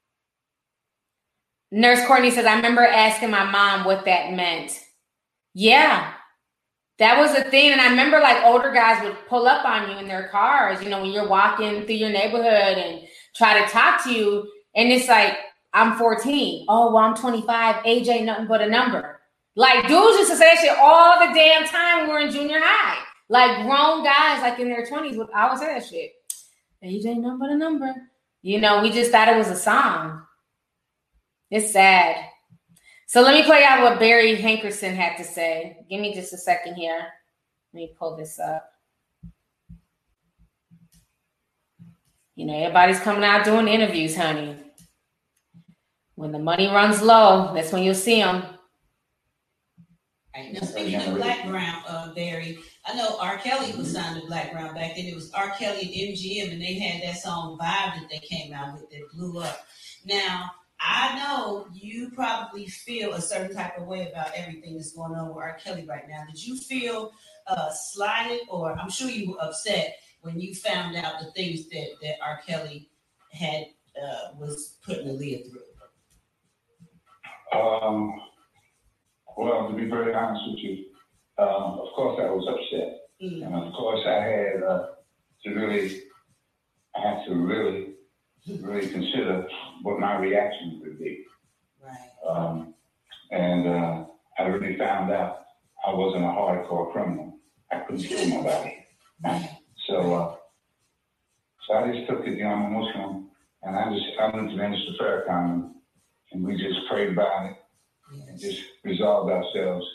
Speaker 2: Nurse Courtney says, I remember asking my mom what that meant. Yeah, that was a thing. And I remember like older guys would pull up on you in their cars, you know, when you're walking through your neighborhood and try to talk to you. And it's like, I'm 14. Oh, well, I'm 25. Age ain't nothing but a number. Like dudes used to say that shit all the damn time were in junior high. Like grown guys, like in their 20s, would always say that shit. Age ain't nothing but a number. You know, we just thought it was a song. It's sad. So let me play out what Barry Hankerson had to say. Give me just a second here. Let me pull this up. You know, everybody's coming out doing interviews, honey. When the money runs low, that's when you'll see them.
Speaker 5: Right. Now, speaking of Blackground, uh, Barry, I know R. Kelly was signed to Blackground back then. It was R. Kelly and MGM, and they had that song Vibe that they came out with that blew up. Now, I know you probably feel a certain type of way about everything that's going on with R. Kelly right now. Did you feel uh, slighted, or I'm sure you were upset when you found out the things that that R. Kelly had uh, was putting Aaliyah through?
Speaker 6: Um, well, to be very honest with you, um, of course I was upset, mm-hmm. and of course I had uh, to really, I had to really really consider what my reaction would be.
Speaker 5: Right.
Speaker 6: Um, and uh, I really found out I wasn't a hardcore criminal. I couldn't kill nobody. So, uh, so I just took it, you know, I'm emotional, and I just I went to Minister Farrakhan, and we just prayed about it, and just resolved ourselves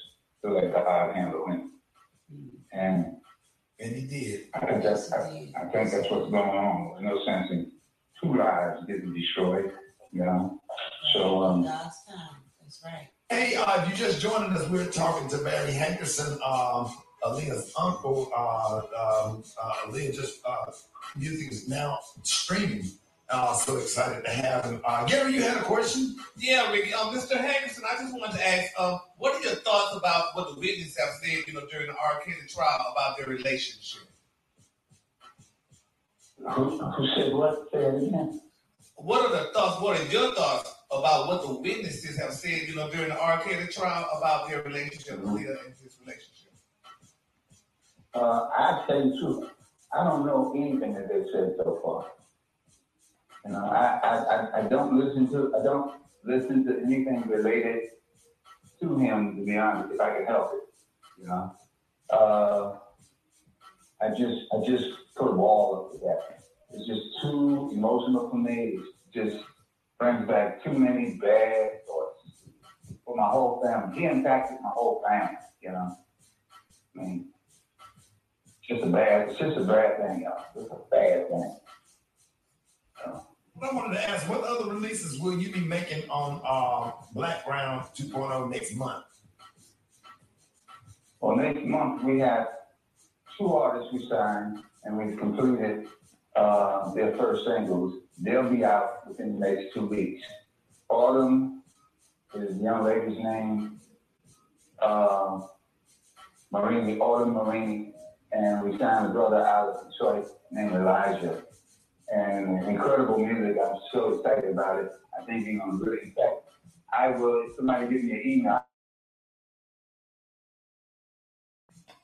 Speaker 6: to let God handle it. Mm. And
Speaker 3: and he did.
Speaker 6: I think that's I, I think that's what's going on. There's no sense in two lives getting destroyed, you know? So, um,
Speaker 5: God's time. That's right.
Speaker 3: Hey, uh, you're just joining us. We're talking to Barry Henderson, um, Aaliyah's uncle. Uh, um, uh, Aaliyah just uh, music is now streaming. Uh, so excited to have him. Uh, Gary, you had a question?
Speaker 7: Yeah, Rickey. Um, Mr. Hankerson, I just wanted to ask, um, what are your thoughts about what the witnesses have said, you know, during the R. Kelly trial about their relationship?
Speaker 6: Who, who said what? Again.
Speaker 7: What are the thoughts? What are your thoughts about what the witnesses have said? You know, during the R. Kelly trial about their relationship, mm-hmm. Leah and his relationship.
Speaker 6: Uh, I tell you the truth. I don't know anything that they've said so far. You know, I, I, I don't listen to I don't listen to anything related to him. To be honest, if I can help it, you know. Uh, I just I just put a wall up to that. It's just too emotional for me. It's just brings back too many bad thoughts for my whole family. He impacted my whole family, you know. I mean, it's just a bad, it's just a bad thing, y'all. It's a bad thing.
Speaker 3: I wanted to ask, what other releases will you be making on uh, Blackground 2.0 next month?
Speaker 6: Well, next month we have two artists we signed and we've completed uh, their first singles. They'll be out within the next two weeks. Autumn is the young lady's name. Uh, Marini, Autumn Marini, and we signed a brother out of Detroit named Elijah. And incredible music. I'm so excited about it. I think you're gonna really, in fact, I will, somebody give me an email.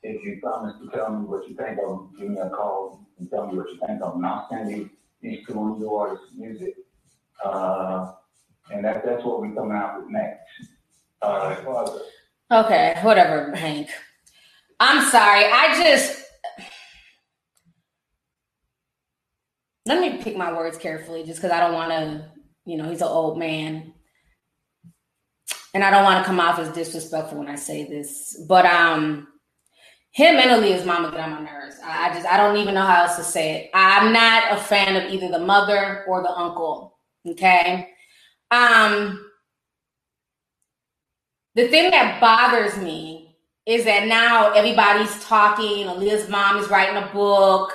Speaker 6: If you promise to tell me what you think of give me a call and tell me what you think of them. I'll send you these two new artists' music. Uh, and that, that's what we're coming out with next. Uh,
Speaker 2: Okay, whatever, Hank. I'm sorry. I just let me pick my words carefully just because I don't want to, you know, he's an old man. And I don't want to come off as disrespectful when I say this. But um him and Aaliyah's mama get on my nerves. I I just I don't even know how else to say it. I'm not a fan of either the mother or the uncle. Okay. Um the thing that bothers me is that now everybody's talking. Aaliyah's mom is writing a book.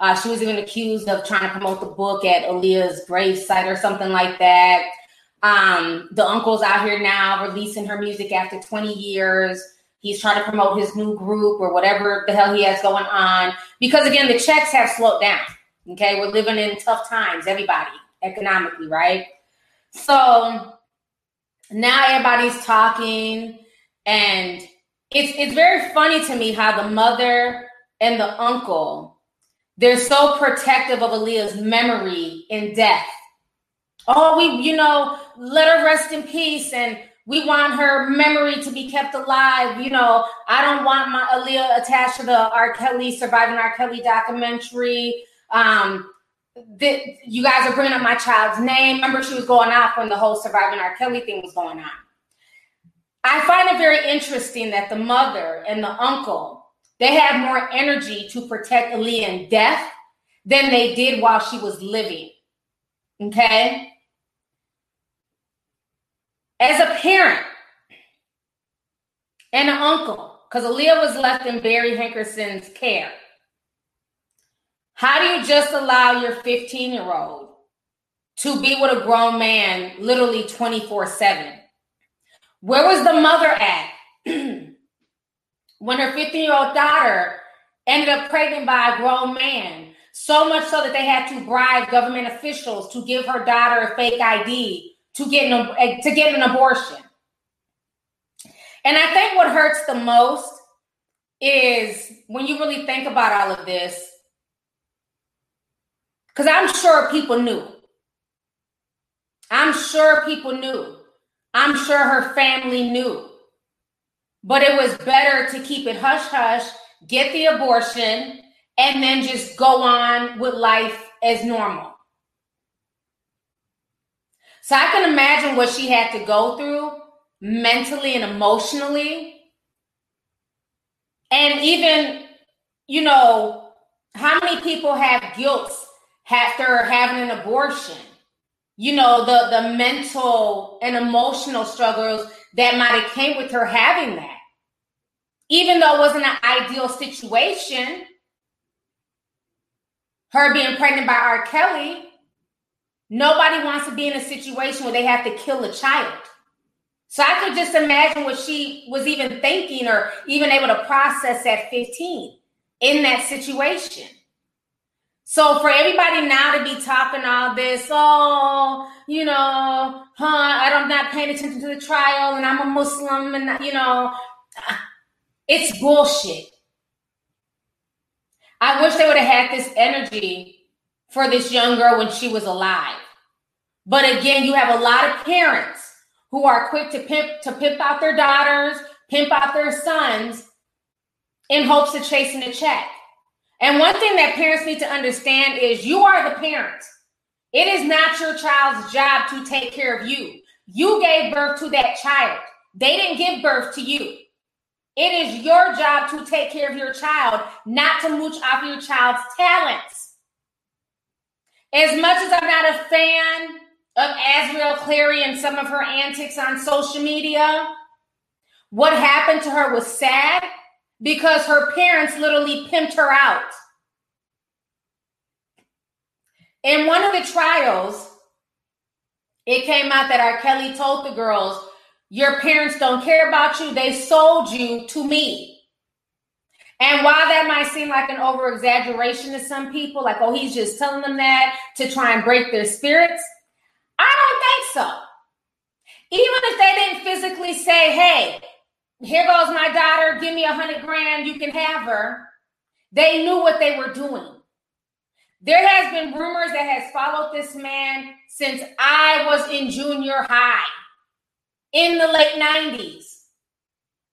Speaker 2: Uh, she was even accused of trying to promote the book at Aaliyah's gravesite or something like that. Um, the uncle's out here now releasing her music after 20 years. He's trying to promote his new group or whatever the hell he has going on. Because again, the checks have slowed down. Okay, we're living in tough times, everybody, economically, right? So now everybody's talking and it's it's very funny to me how the mother and the uncle they're so protective of Aaliyah's memory in death. Oh, we you know let her rest in peace and we want her memory to be kept alive. You know, I don't want my Aaliyah attached to the R. Kelly surviving R. Kelly documentary. Um, that you guys are bringing up my child's name. Remember, she was going off when the whole surviving R. Kelly thing was going on. I find it very interesting that the mother and the uncle they have more energy to protect Aaliyah in death than they did while she was living. Okay. As a parent and an uncle, because Aaliyah was left in Barry Hankerson's care. How do you just allow your 15 year old to be with a grown man literally 24 7? Where was the mother at when her 15 year old daughter ended up pregnant by a grown man? So much so that they had to bribe government officials to give her daughter a fake ID to get an, eh, to get an abortion. And I think what hurts the most is when you really think about all of this, because I'm sure people knew. I'm sure people knew. I'm sure her family knew. But it was better to keep it hush hush, get the abortion, and then just go on with life as normal. So I can imagine what she had to go through mentally and emotionally. And even, you know, how many people have guilt after having an abortion? You know, the the mental and emotional struggles that might have came with her having that. Even though it wasn't an ideal situation, her being pregnant by R. Kelly, nobody wants to be in a situation where they have to kill a child. So I could just imagine what she was even thinking or even able to process at 15 in that situation. So for everybody now to be talking all this, oh, you know, huh, I'm not paying attention to the trial and I'm a Muslim and, you know, it's bullshit. I wish they would have had this energy for this young girl when she was alive. But again, you have a lot of parents who are quick to pimp to pimp out their daughters, pimp out their sons in hopes of chasing a check. And one thing that parents need to understand is you are the parent. It is not your child's job to take care of you. You gave birth to that child. They didn't give birth to you. It is your job to take care of your child, not to mooch off your child's talents. As much as I'm not a fan of Azriel Clary and some of her antics on social media, what happened to her was sad because her parents literally pimped her out. In one of the trials, it came out that R. Kelly told the girls, Your parents don't care about you, they sold you to me. And while that might seem like an over exaggeration to some people, like, oh, he's just telling them that to try and break their spirits, I don't think so. Even if they didn't physically say, hey, here goes my daughter, give me a hundred grand, you can have her, they knew what they were doing. There has been rumors that has followed this man since I was in junior high in the late 90s.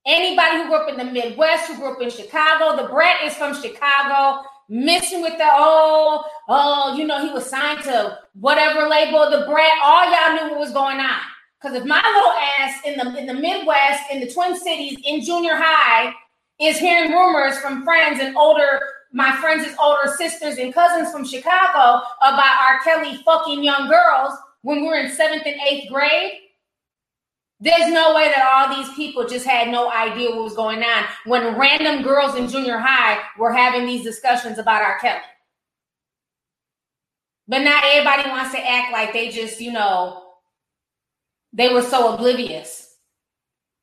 Speaker 2: Anybody who grew up in the Midwest, who grew up in Chicago, the Brat is from Chicago, missing with the oh, oh, you know, he was signed to whatever label, the Brat. All y'all knew what was going on. Because if my little ass in the in the Midwest, in the Twin Cities, in junior high, is hearing rumors from friends and older my friends' older sisters and cousins from Chicago about R. Kelly fucking young girls when we were in seventh and eighth grade. There's no way that all these people just had no idea what was going on when random girls in junior high were having these discussions about R. Kelly. But not everybody wants to act like they just, you know, they were so oblivious.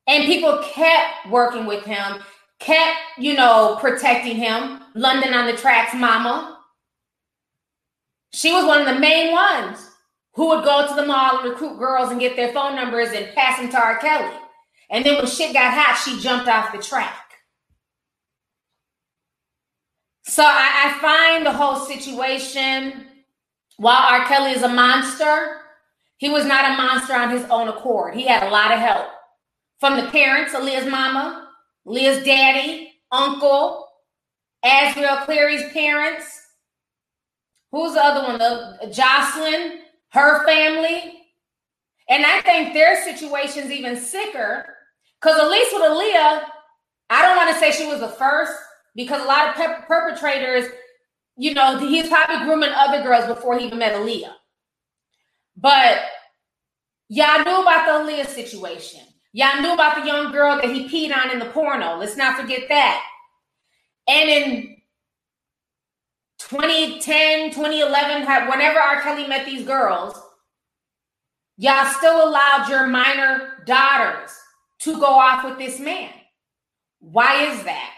Speaker 2: And people kept working with him kept, you know, protecting him. London on the Track's mama. She was one of the main ones who would go to the mall and recruit girls and get their phone numbers and pass them to R. Kelly. And then when shit got hot, she jumped off the track. So I, I find the whole situation, while R. Kelly is a monster, he was not a monster on his own accord. He had a lot of help from the parents, Aaliyah's mama, Leah's daddy, uncle, Azriel Clary's parents. Who's the other one? The uh, Jocelyn, her family. And I think their situation's even sicker because at least with Aaliyah, I don't want to say she was the first because a lot of per- perpetrators, you know, he's probably grooming other girls before he even met Aaliyah. But y'all knew about the Aaliyah situation. Y'all knew about the young girl that he peed on in the porno. Let's not forget that. And in 2010, 2011, whenever R. Kelly met these girls, y'all still allowed your minor daughters to go off with this man. Why is that?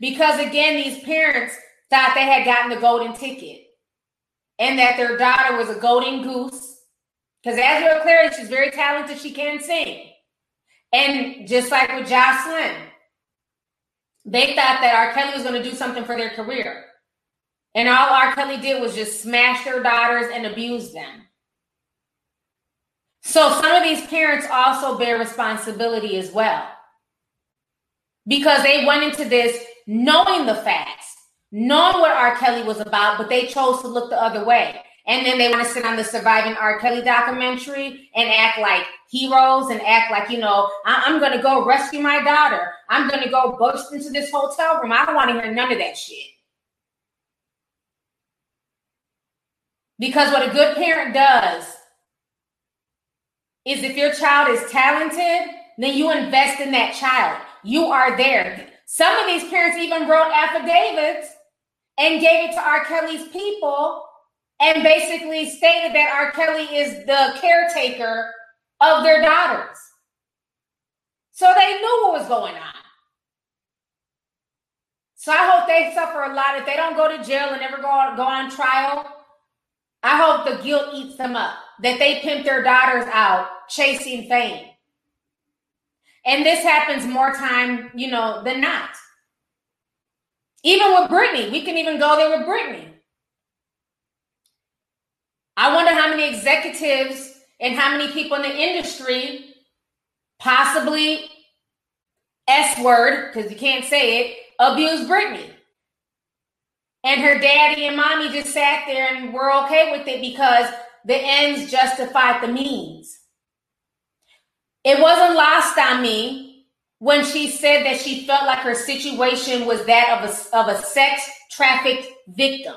Speaker 2: Because again, these parents thought they had gotten the golden ticket and that their daughter was a golden goose because Azriel Clary, she's very talented. She can sing. And just like with Jocelyn, they thought that R. Kelly was going to do something for their career. And all R. Kelly did was just smash their daughters and abuse them. So some of these parents also bear responsibility as well. Because they went into this knowing the facts, knowing what R. Kelly was about, but they chose to look the other way. And then they want to sit on the surviving R. Kelly documentary and act like heroes and act like, you know, I- am going to go rescue my daughter. I'm going to go burst into this hotel room. I don't want to hear none of that shit. Because what a good parent does is if your child is talented, then you invest in that child. You are there. Some of these parents even wrote affidavits and gave it to R. Kelly's people and basically stated that R. Kelly is the caretaker of their daughters. So they knew what was going on. So I hope they suffer a lot. If they don't go to jail and never go on, go on trial, I hope the guilt eats them up that they pimp their daughters out chasing fame. And this happens more time, you know, than not. Even with Britney, we can even go there with Britney. I wonder how many executives and how many people in the industry possibly S word, because you can't say it, abuse Britney. And her daddy and mommy just sat there and were okay with it because the ends justified the means. It wasn't lost on me when she said that she felt like her situation was that of a, of a sex trafficked victim.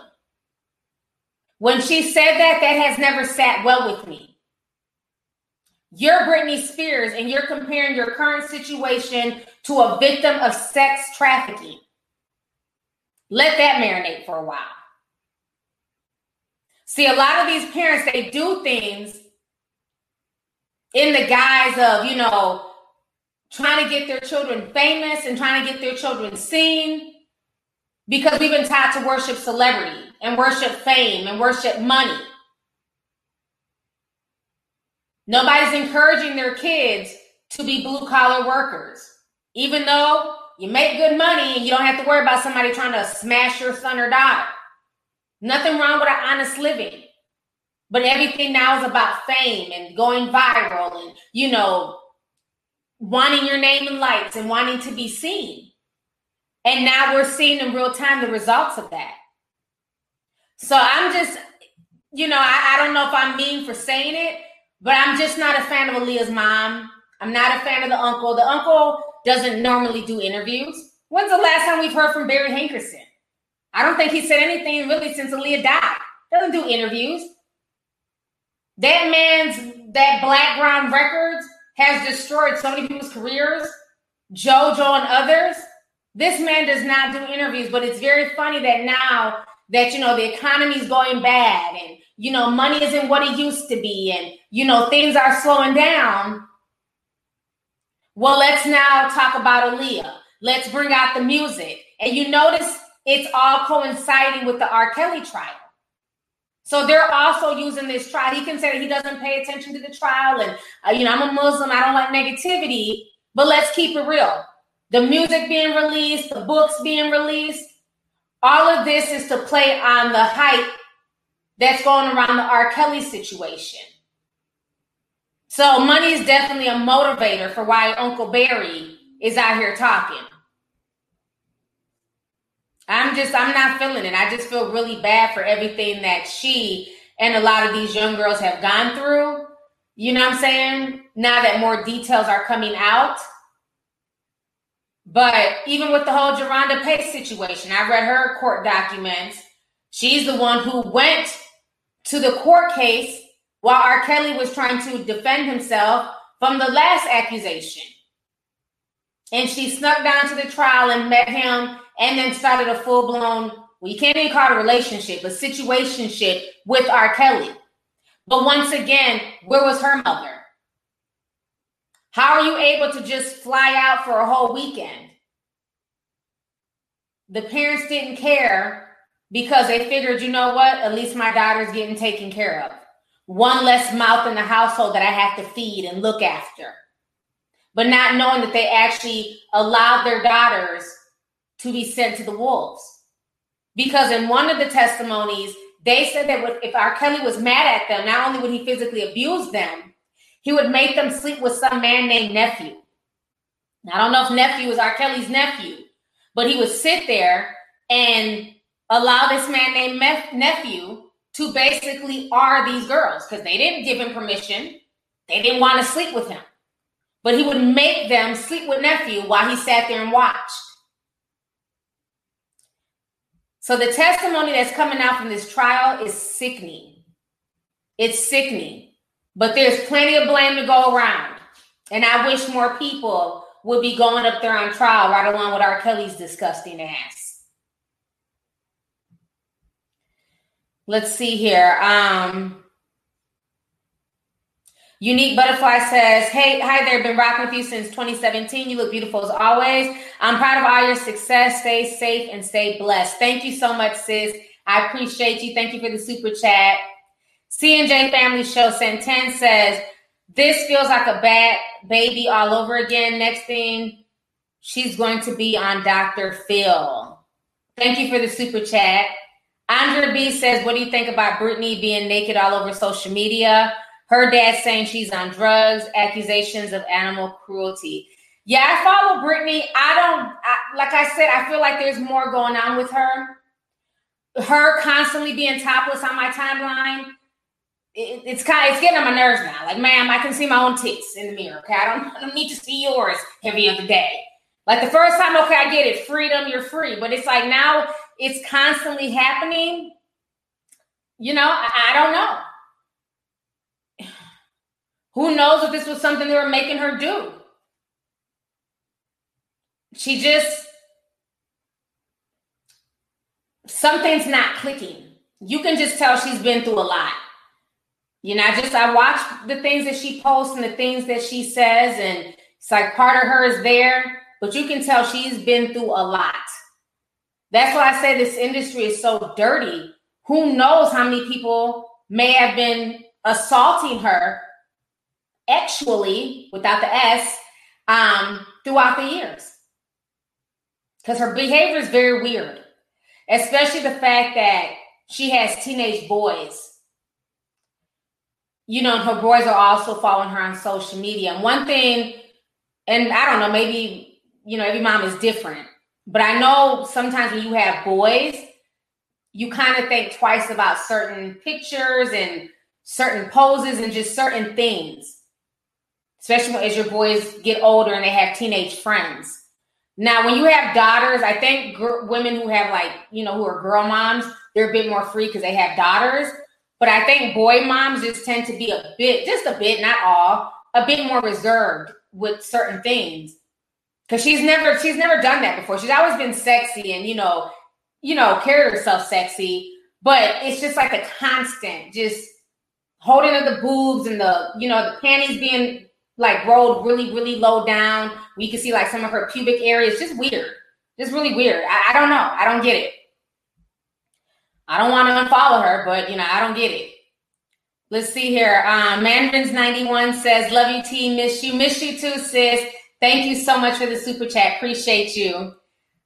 Speaker 2: When she said that, that has never sat well with me. You're Britney Spears and you're comparing your current situation to a victim of sex trafficking. Let that marinate for a while. See, a lot of these parents, they do things in the guise of, you know, trying to get their children famous and trying to get their children seen because we've been taught to worship celebrity and worship fame and worship money. Nobody's encouraging their kids to be blue collar workers, even though you make good money and you don't have to worry about somebody trying to smash your son or daughter. Nothing wrong with an honest living. But everything now is about fame and going viral and, you know, wanting your name in lights and wanting to be seen. And now we're seeing in real time the results of that. So I'm just, you know, I, I don't know if I'm mean for saying it, but I'm just not a fan of Aaliyah's mom. I'm not a fan of the uncle. The uncle doesn't normally do interviews. When's the last time we've heard from Barry Hankerson? I don't think he said anything really since Aaliyah died. Doesn't do interviews. That man's that Blackground Records has destroyed so many people's careers, JoJo and others. This man does not do interviews, but it's very funny that now that you know the economy's going bad and you know money isn't what it used to be and you know things are slowing down. Well, let's now talk about Aaliyah. Let's bring out the music. And you notice it's all coinciding with the R. Kelly trial. So they're also using this trial. He can say that he doesn't pay attention to the trial, and uh, you know, I'm a Muslim. I don't like negativity. But let's keep it real. The music being released, the books being released, all of this is to play on the hype that's going around the R. Kelly situation. So money is definitely a motivator for why Uncle Barry is out here talking. I'm just, I'm not feeling it. I just feel really bad for everything that she and a lot of these young girls have gone through. You know what I'm saying? Now that more details are coming out. But even with the whole Jerhonda Pace situation, I read her court documents. She's the one who went to the court case while R. Kelly was trying to defend himself from the last accusation. And she snuck down to the trial and met him and then started a full blown, well, you can't even call it a relationship, a situationship with R. Kelly. But once again, where was her mother? How are you able to just fly out for a whole weekend? The parents didn't care because they figured, you know what? At least my daughter's getting taken care of. One less mouth in the household that I have to feed and look after. But not knowing that they actually allowed their daughters to be sent to the wolves. Because in one of the testimonies, they said that if R. Kelly was mad at them, not only would he physically abuse them, he would make them sleep with some man named Nephew. Now, I don't know if Nephew was R. Kelly's nephew, but he would sit there and allow this man named Nephew to basically R these girls because they didn't give him permission. They didn't want to sleep with him. But he would make them sleep with Nephew while he sat there and watched. So the testimony that's coming out from this trial is sickening. It's sickening. But there's plenty of blame to go around. And I wish more people would be going up there on trial right along with R. Kelly's disgusting ass. Let's see here. Um, Unique Butterfly says, Hey, hi there. Been rocking with you since 2017. You look beautiful as always. I'm proud of all your success. Stay safe and stay blessed. Thank you so much, sis. I appreciate you. Thank you for the super chat. CNJ Family Show Santen says, This feels like a bad baby all over again. Next thing, she's going to be on Dr. Phil. Thank you for the super chat. Andrea B says, What do you think about Britney being naked all over social media? Her dad saying she's on drugs, accusations of animal cruelty. Yeah, I follow Britney. I don't, I, like I said, I feel like there's more going on with her. her constantly being topless on my timeline, it, it's kind of, it's getting on my nerves now. Like, ma'am, I can see my own tits in the mirror. Okay, I don't, I don't need to see yours every other day. Like the first time, okay, I get it, freedom, you're free. But it's like now it's constantly happening. You know, I, I don't know. Who knows if this was something they were making her do? She just something's not clicking. You can just tell she's been through a lot. You know, I just I watch the things that she posts and the things that she says, and it's like part of her is there, but you can tell she's been through a lot. That's why I say this industry is so dirty. Who knows how many people may have been assaulting her actually without the S um, throughout the years. Because her behavior is very weird especially the fact that she has teenage boys. You know, her boys are also following her on social media. And one thing, and I don't know, maybe, you know, every mom is different, but I know sometimes when you have boys, you kind of think twice about certain pictures and certain poses and just certain things, especially as your boys get older and they have teenage friends. Now, when you have daughters, I think gr- women who have like, you know, who are girl moms, they're a bit more free because they have daughters. But I think boy moms just tend to be a bit, just a bit, not all, a bit more reserved with certain things. Cause she's never, she's never done that before. She's always been sexy and, you know, you know, carry herself sexy, but it's just like a constant, just holding of the boobs and the, you know, the panties being like rolled really, really low down. We can see like some of her pubic areas. Just weird. Just really weird. I, I don't know. I don't get it. I don't want to unfollow her, but you know, I don't get it. Let's see here. Um, Mandarins91 says, Love you, T. Miss you. Miss you too, sis. Thank you so much for the super chat. Appreciate you.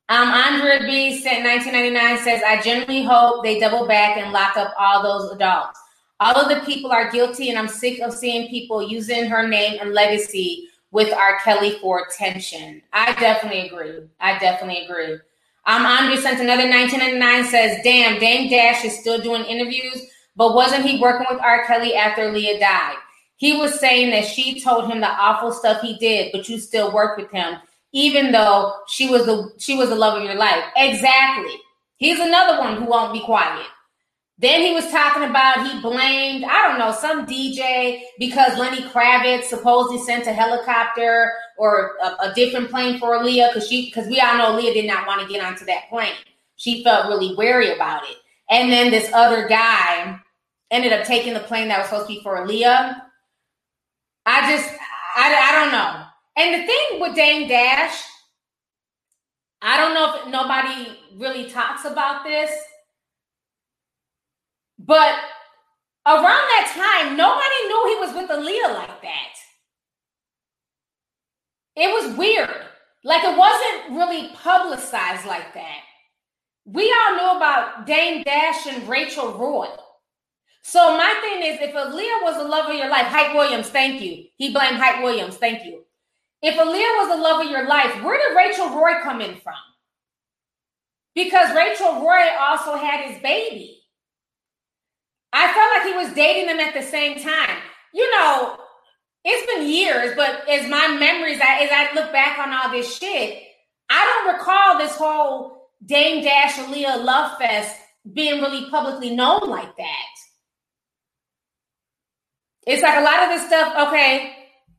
Speaker 2: Um, Andrea B sent 1999 says, I genuinely hope they double back and lock up all those adults. All of the people are guilty, and I'm sick of seeing people using her name and legacy with R. Kelly for attention. I definitely agree. I definitely agree. Um, Andre sent another 1999 says, Damn, Dame Dash is still doing interviews, but wasn't he working with R. Kelly after Leah died? He was saying that she told him the awful stuff he did, but you still work with him, even though she was the she was the love of your life. Exactly. He's another one who won't be quiet. Then he was talking about he blamed, I don't know, some DJ because Lenny Kravitz supposedly sent a helicopter or a, a different plane for Aaliyah because she because we all know Aaliyah did not want to get onto that plane. She felt really wary about it. And then this other guy ended up taking the plane that was supposed to be for Aaliyah. I just I, I don't know. And the thing with Dame Dash, I don't know if nobody really talks about this but around that time, nobody knew he was with Aaliyah like that. It was weird. Like it wasn't really publicized like that. We all knew about Dame Dash and Rachel Roy. So my thing is, if Aaliyah was the love of your life, Hype Williams, thank you. He blamed Hype Williams, thank you. If Aaliyah was the love of your life, where did Rachel Roy come in from? Because Rachel Roy also had his baby. I felt like he was dating them at the same time. You know, it's been years, but as my memories, as I look back on all this shit, I don't recall this whole Dame Dash Aaliyah love fest being really publicly known like that. It's like a lot of this stuff, okay,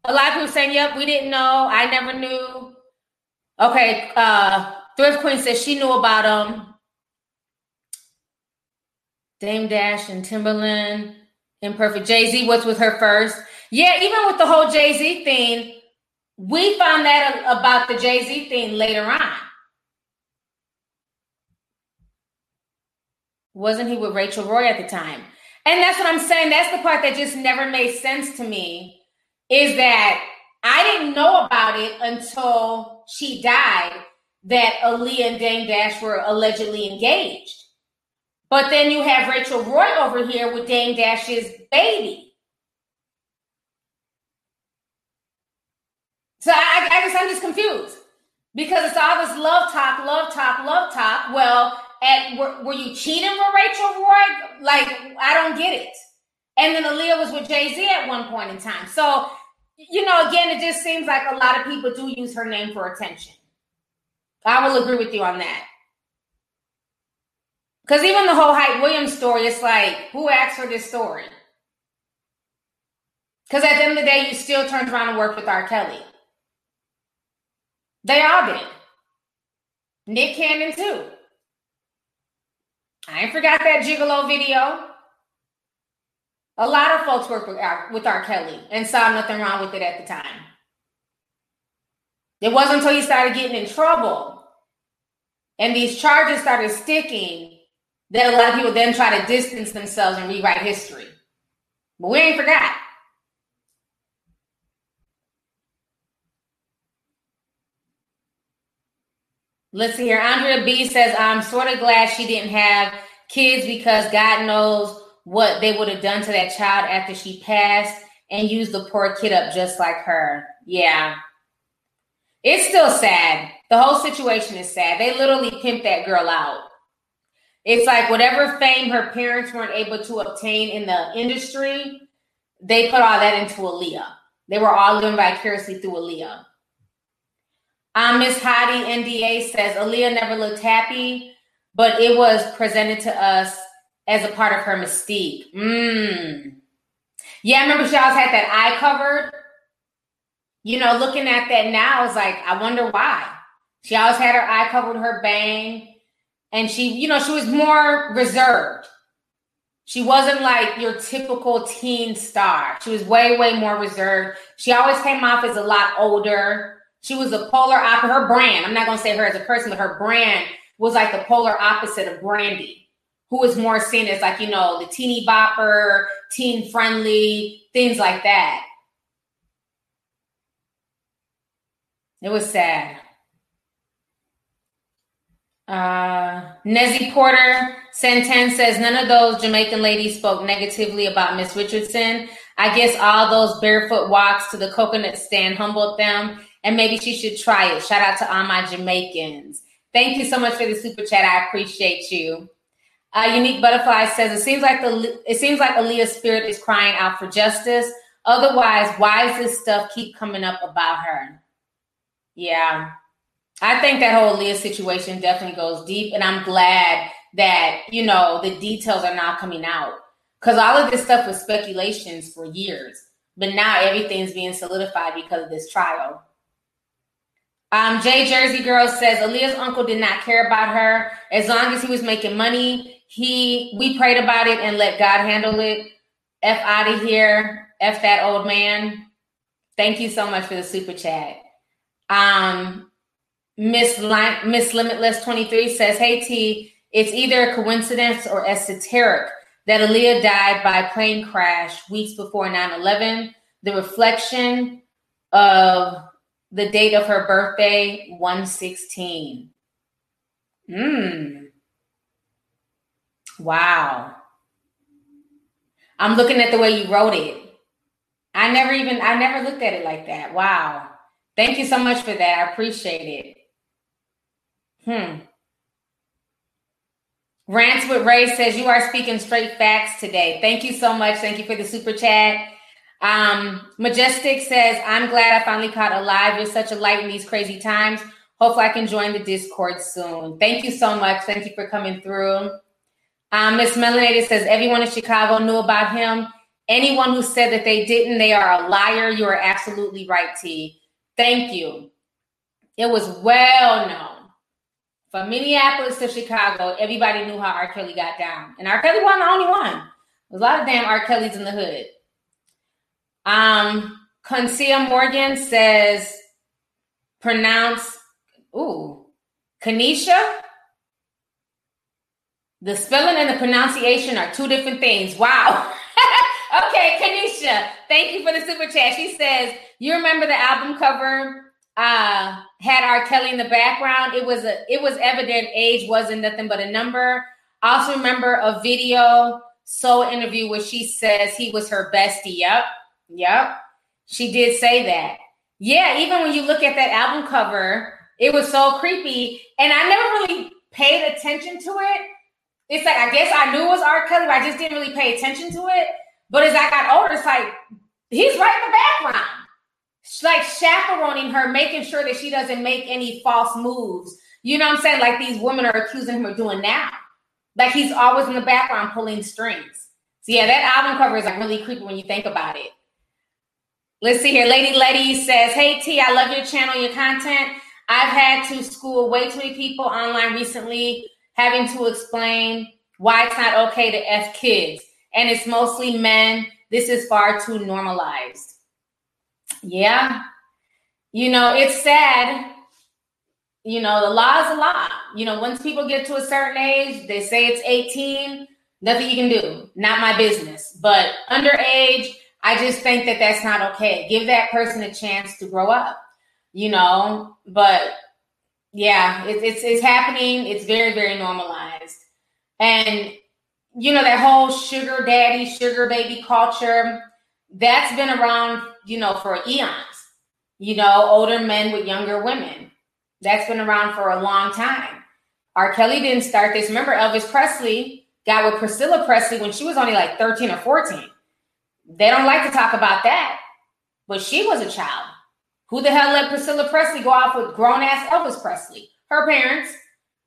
Speaker 2: a lot of people saying, yep, we didn't know. I never knew. Okay, uh, Thrift Queen says she knew about them. Dame Dash and Timbaland, Imperfect. Jay Z, what's with her first? Yeah, even with the whole Jay Z thing, we found that about the Jay Z thing later on. Wasn't he with Rachel Roy at the time? And that's what I'm saying. That's the part that just never made sense to me is that I didn't know about it until she died that Aaliyah and Dame Dash were allegedly engaged. But then you have Rachel Roy over here with Dame Dash's baby. So I, I guess I'm just confused because it's all this love talk, love talk, love talk. Well, at were, were you cheating with Rachel Roy? Like, I don't get it. And then Aaliyah was with Jay Z at one point in time. So, you know, again, it just seems like a lot of people do use her name for attention. I will agree with you on that. Because even the whole Hype Williams story, it's like, who asked for this story? Because at the end of the day, you still turned around and worked with R. Kelly. They all did. Nick Cannon, too. I ain't forgot that Gigolo video. A lot of folks worked with R, with R. Kelly and saw nothing wrong with it at the time. It wasn't until he started getting in trouble and these charges started sticking that a lot of people then try to distance themselves and rewrite history. But we ain't forgot. Let's see here. Andrea B says, I'm sort of glad she didn't have kids because God knows what they would have done to that child after she passed and used the poor kid up just like her. Yeah. It's still sad. The whole situation is sad. They literally pimped that girl out. It's like whatever fame her parents weren't able to obtain in the industry, they put all that into Aaliyah. They were all living vicariously through Aaliyah. Um, Miss Hottie NDA says Aaliyah never looked happy, but it was presented to us as a part of her mystique. Mm. Yeah, I remember she always had that eye covered. You know, looking at that now is like, I wonder why. She always had her eye covered, her bang and she, you know, she was more reserved. She wasn't like your typical teen star. She was way, way more reserved. She always came off as a lot older. She was a polar opposite. Her brand, I'm not going to say her as a person, but her brand was like the polar opposite of Brandy, who was more seen as like, you know, the teeny bopper, teen friendly, things like that. It was sad. Uh, Nezzy Porter Santan says none of those Jamaican ladies spoke negatively about Miss Richardson. I guess all those barefoot walks to the coconut stand humbled them, and maybe she should try it. Shout out to all my Jamaicans. Thank you so much for the super chat. I appreciate you. Uh, Unique Butterfly says it seems like the it seems like Aaliyah's spirit is crying out for justice. Otherwise, why does this stuff keep coming up about her? Yeah, I think that whole Leah situation definitely goes deep, and I'm glad that you know the details are now coming out because all of this stuff was speculations for years, but now everything's being solidified because of this trial. Um, Jay Jersey Girl says Aaliyah's uncle did not care about her as long as he was making money. He we prayed about it and let God handle it. F out of here. F that old man. Thank you so much for the super chat. Um, Miss Miss Limitless 23 says, Hey T, it's either a coincidence or esoteric that Aaliyah died by plane crash weeks before 9-11. The reflection of the date of her birthday, 116. Hmm. Wow. I'm looking at the way you wrote it. I never even I never looked at it like that. Wow. Thank you so much for that. I appreciate it. Hmm. Rants with Ray says you are speaking straight facts today. Thank you so much. Thank you for the super chat. Um, Majestic says, I'm glad I finally caught a live. You're such a light in these crazy times. Hopefully I can join the Discord soon. Thank you so much. Thank you for coming through. Um, Miss Melanated says, everyone in Chicago knew about him. Anyone who said that they didn't, they are a liar. You are absolutely right, T. Thank you. It was well known from Minneapolis to Chicago, everybody knew how R. Kelly got down. And R. Kelly wasn't the only one. There's a lot of damn R. Kellys in the hood. Um, Concia Morgan says, pronounce, ooh, Kanisha. The spelling and the pronunciation are two different things. Wow. okay, Kanisha, thank you for the super chat. She says, you remember the album cover uh, had R. Kelly in the background. It was a it was evident age wasn't nothing but a number. I also remember a video so interview where she says he was her bestie. Yep. Yep. She did say that. Yeah, even when you look at that album cover, it was so creepy. And I never really paid attention to it, it's like I guess I knew it was R. Kelly, but I just didn't really pay attention to it. But as I got older, it's like he's right in the background, like chaperoning her, making sure that she doesn't make any false moves. You know what I'm saying? Like these women are accusing him of doing now. Like he's always in the background pulling strings. So yeah, that album cover is like really creepy when you think about it. Let's see here. Lady Letty says, Hey T, I love your channel, your content. I've had to school way too many people online recently, having to explain why it's not okay to F kids. And it's mostly men. This is far too normalized. Yeah. You know, it's sad. You know, the law is a law. You know, once people get to a certain age, they say it's 18, nothing you can do. Not my business. But underage, I just think that that's not okay. Give that person a chance to grow up, you know. But yeah, it, it's it's happening. It's very very normalized, and you know that whole sugar daddy, sugar baby culture. That's been around, you know, for eons. You know, older men with younger women. That's been around for a long time. R. Kelly didn't start this. Remember, Elvis Presley got with Priscilla Presley when she was only like 13 or 14. They don't like to talk about that, but she was a child. Who the hell let Priscilla Presley go off with grown ass Elvis Presley? Her parents,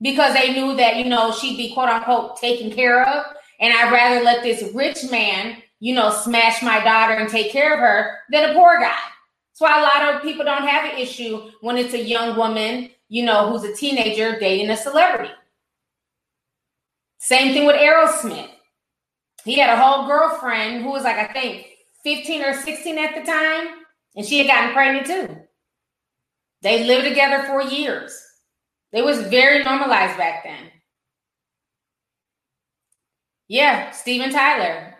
Speaker 2: because they knew that, you know, she'd be quote unquote taken care of. And I'd rather let this rich man, you know, smash my daughter and take care of her than a poor guy. That's why a lot of people don't have an issue when it's a young woman, you know, who's a teenager dating a celebrity. Same thing with Aerosmith he had a whole girlfriend who was like, I think 15 or 16 at the time, and she had gotten pregnant too. They lived together for years. It was very normalized back then. Yeah, Steven Tyler.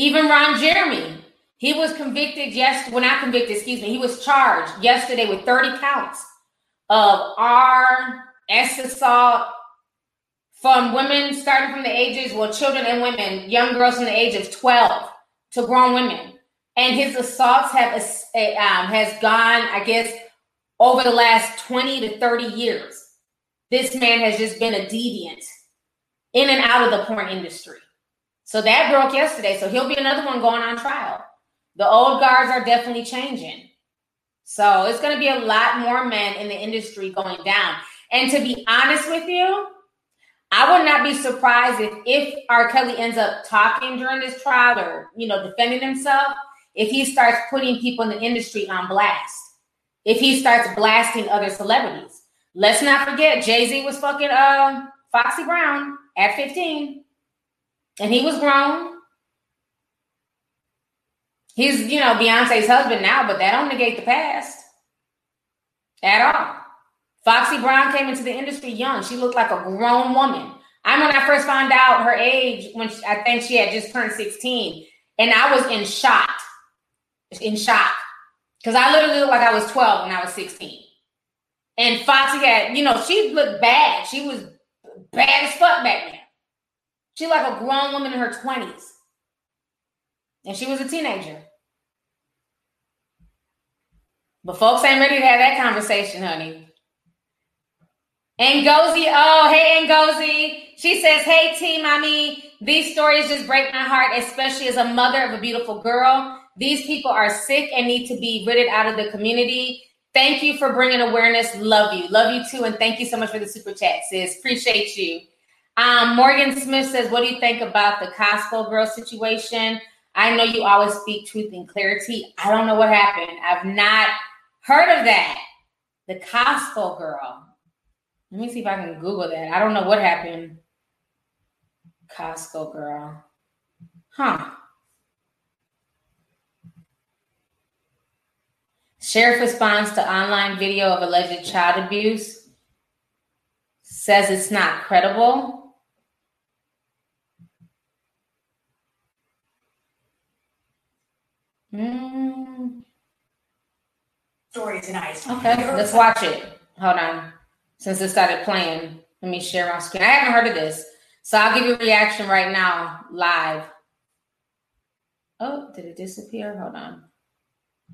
Speaker 2: Even Ron Jeremy. He was convicted yes, well, not convicted, excuse me. He was charged yesterday with 30 counts of R, S assault, from women starting from the ages, well, children and women, young girls from the age of 12 to grown women. And his assaults have um, has gone, I guess, over the last 20 to 30 years. This man has just been a deviant in and out of the porn industry. So that broke yesterday. So he'll be another one going on trial. The old guards are definitely changing. So it's going to be a lot more men in the industry going down. And to be honest with you, I would not be surprised if if R. Kelly ends up talking during this trial or you know defending himself, if he starts putting people in the industry on blast, if he starts blasting other celebrities. Let's not forget Jay Z was fucking uh, Foxy Brown at 15, and he was grown. He's you know Beyonce's husband now, but that don't negate the past at all. Foxy Brown came into the industry young. She looked like a grown woman. I when I first found out her age when she, I think she had just turned 16, and I was in shock, in shock, because I literally looked like I was 12 when I was 16. And Foxy had, you know, she looked bad. She was bad as fuck back then. She like a grown woman in her 20s. And she was a teenager. But folks ain't ready to have that conversation, honey. Ngozi, oh, hey, Ngozi. She says, hey, team, mommy, these stories just break my heart, especially as a mother of a beautiful girl. These people are sick and need to be rooted out of the community. Thank you for bringing awareness. Love you. Love you too. And thank you so much for the super chat, sis. Appreciate you. Um, Morgan Smith says, What do you think about the Costco girl situation? I know you always speak truth and clarity. I don't know what happened. I've not heard of that. The Costco girl. Let me see if I can Google that. I don't know what happened. Costco girl. Huh. Sheriff responds to online video of alleged child abuse. Says it's not credible. Mm.
Speaker 8: Story tonight.
Speaker 2: Okay, let's watch it. Hold on since it started playing. Let me share my screen. I haven't heard of this. So I'll give you a reaction right now, live. Oh, did it disappear? Hold on.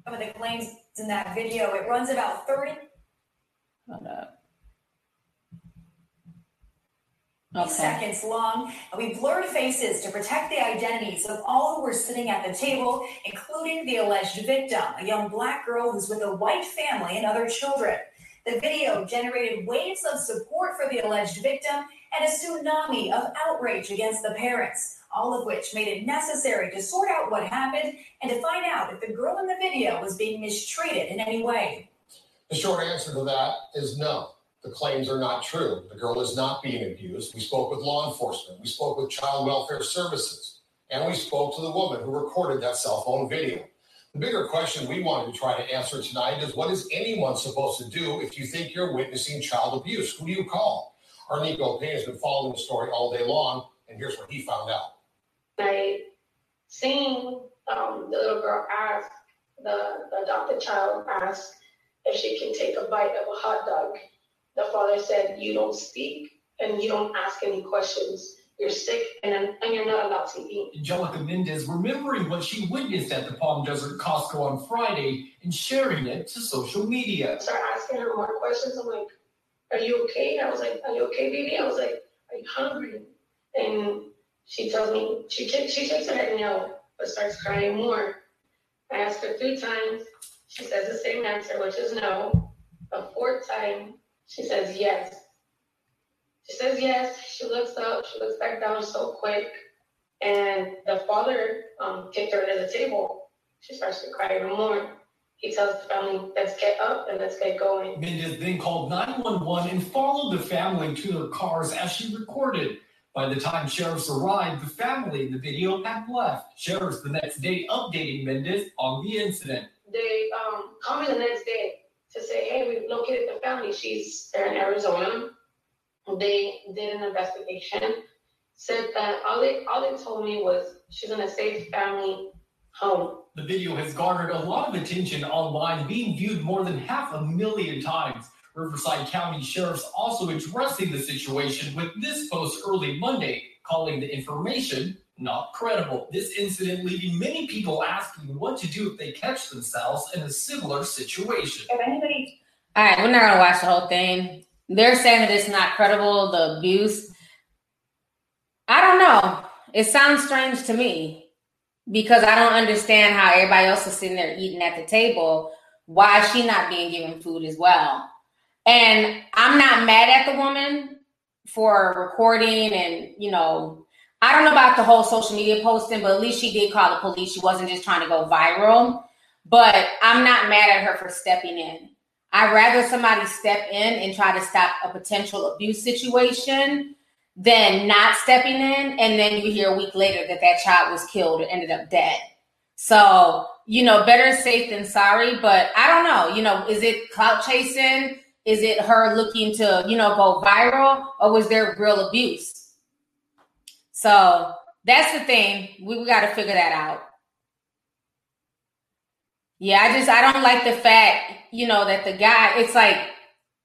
Speaker 8: Some of the claims in that video, it runs about 30.
Speaker 2: Hold up. Okay.
Speaker 8: seconds long, and we blurred faces to protect the identities of all who were sitting at the table, including the alleged victim, a young black girl who's with a white family and other children. The video generated waves of support for the alleged victim and a tsunami of outrage against the parents, all of which made it necessary to sort out what happened and to find out if the girl in the video was being mistreated in any way.
Speaker 9: The short answer to that is no. The claims are not true. The girl is not being abused. We spoke with law enforcement. We spoke with child welfare services. And we spoke to the woman who recorded that cell phone video. The bigger question we wanted to try to answer tonight is what is anyone supposed to do if you think you're witnessing child abuse? Who do you call? Our Nico Payne has been following the story all day long, and here's what he found out.
Speaker 10: I seen um, the little girl ask the, the adopted child ask if she can take a bite of a hot dog. The father said, "You don't speak and you don't ask any questions. You're sick and and you're not allowed to eat."
Speaker 11: Angelica Mendez remembering what she witnessed at the Palm Desert Costco on Friday and sharing it to social media.
Speaker 10: I start asking her more questions. I'm like, "Are you okay?" I was like, "Are you okay, baby?" I was like, "Are you hungry?" And she tells me she she shakes her head no, but starts crying more. I ask her three times. She says the same answer, which is no. A fourth time, she says yes. She says yes. She looks up. She looks back down so quick. And the father um, kicked her under the table. She starts to cry even more. He tells the family, let's get up and let's get going.
Speaker 11: Mendez then called 911 and followed the family to their cars as she recorded. By the time sheriffs arrived, the family in the video had left. Sheriffs the next day updating Mendez on the incident.
Speaker 10: They um, called me the next day to say, hey, we've located the family. She's there in Arizona. They did an investigation, said that all they all they told me was she's in a safe family home.
Speaker 11: The video has garnered a lot of attention online, being viewed more than half a million times. Riverside County Sheriff's also addressing the situation with this post early Monday, calling the information not credible. This incident leaving many people asking what to do if they catch themselves in a similar situation.
Speaker 8: If anybody
Speaker 2: All right, we're not gonna watch the whole thing. They're saying that it's not credible, the abuse. I don't know. It sounds strange to me because I don't understand how everybody else is sitting there eating at the table. Why is she not being given food as well? And I'm not mad at the woman for recording and, you know, I don't know about the whole social media posting, but at least she did call the police. She wasn't just trying to go viral. But I'm not mad at her for stepping in. I'd rather somebody step in and try to stop a potential abuse situation than not stepping in. And then you hear a week later that that child was killed or ended up dead. So, you know, better safe than sorry. But I don't know, you know, is it clout chasing? Is it her looking to, you know, go viral or was there real abuse? So that's the thing. We, we got to figure that out. Yeah, I just I don't like the fact, you know, that the guy it's like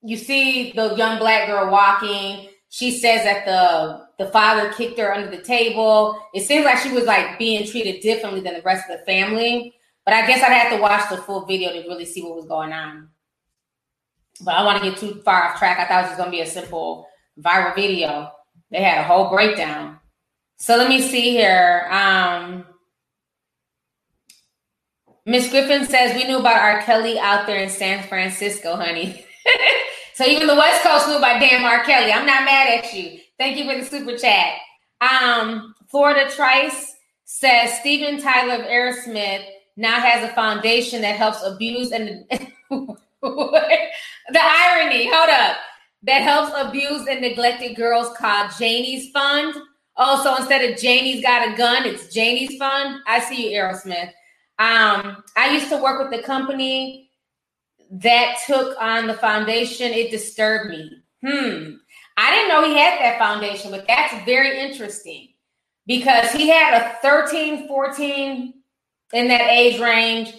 Speaker 2: you see the young black girl walking, she says that the the father kicked her under the table. It seems like she was like being treated differently than the rest of the family. But I guess I'd have to watch the full video to really see what was going on. But I want to get too far off track. I thought it was gonna be a simple viral video. They had a whole breakdown. So let me see here. Um Miss Griffin says we knew about R. Kelly out there in San Francisco, honey. so even the West Coast knew about damn R. Kelly. I'm not mad at you. Thank you for the super chat. Um, Florida Trice says Steven Tyler of Aerosmith now has a foundation that helps abuse and the irony. Hold up, that helps abused and neglected girls called Janie's Fund. Oh, so instead of Janie's got a gun, it's Janie's fun. I see you, Aerosmith. Um, I used to work with the company that took on the foundation. It disturbed me. Hmm. I didn't know he had that foundation, but that's very interesting because he had a 13, 14 in that age range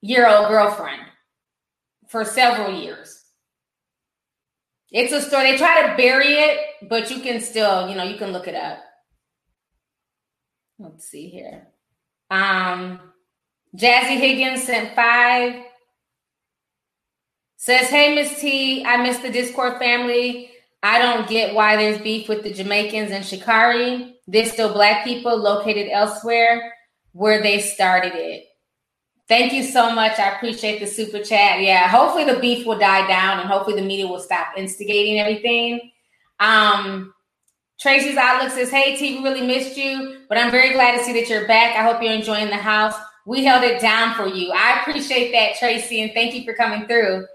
Speaker 2: year old girlfriend for several years. It's a story. They try to bury it, but you can still, you know, you can look it up. Let's see here. Um, Jazzy Higgins sent five. Says, hey, Miss T, I miss the Discord family. I don't get why there's beef with the Jamaicans and Sha'Carri. They're still black people located elsewhere where they started it. Thank you so much. I appreciate the super chat. Yeah, hopefully the beef will die down and hopefully the media will stop instigating everything. Um, Tracy's Outlook says, Hey, T, we really missed you, but I'm very glad to see that you're back. I hope you're enjoying the house. We held it down for you. I appreciate that, Tracy, and thank you for coming through.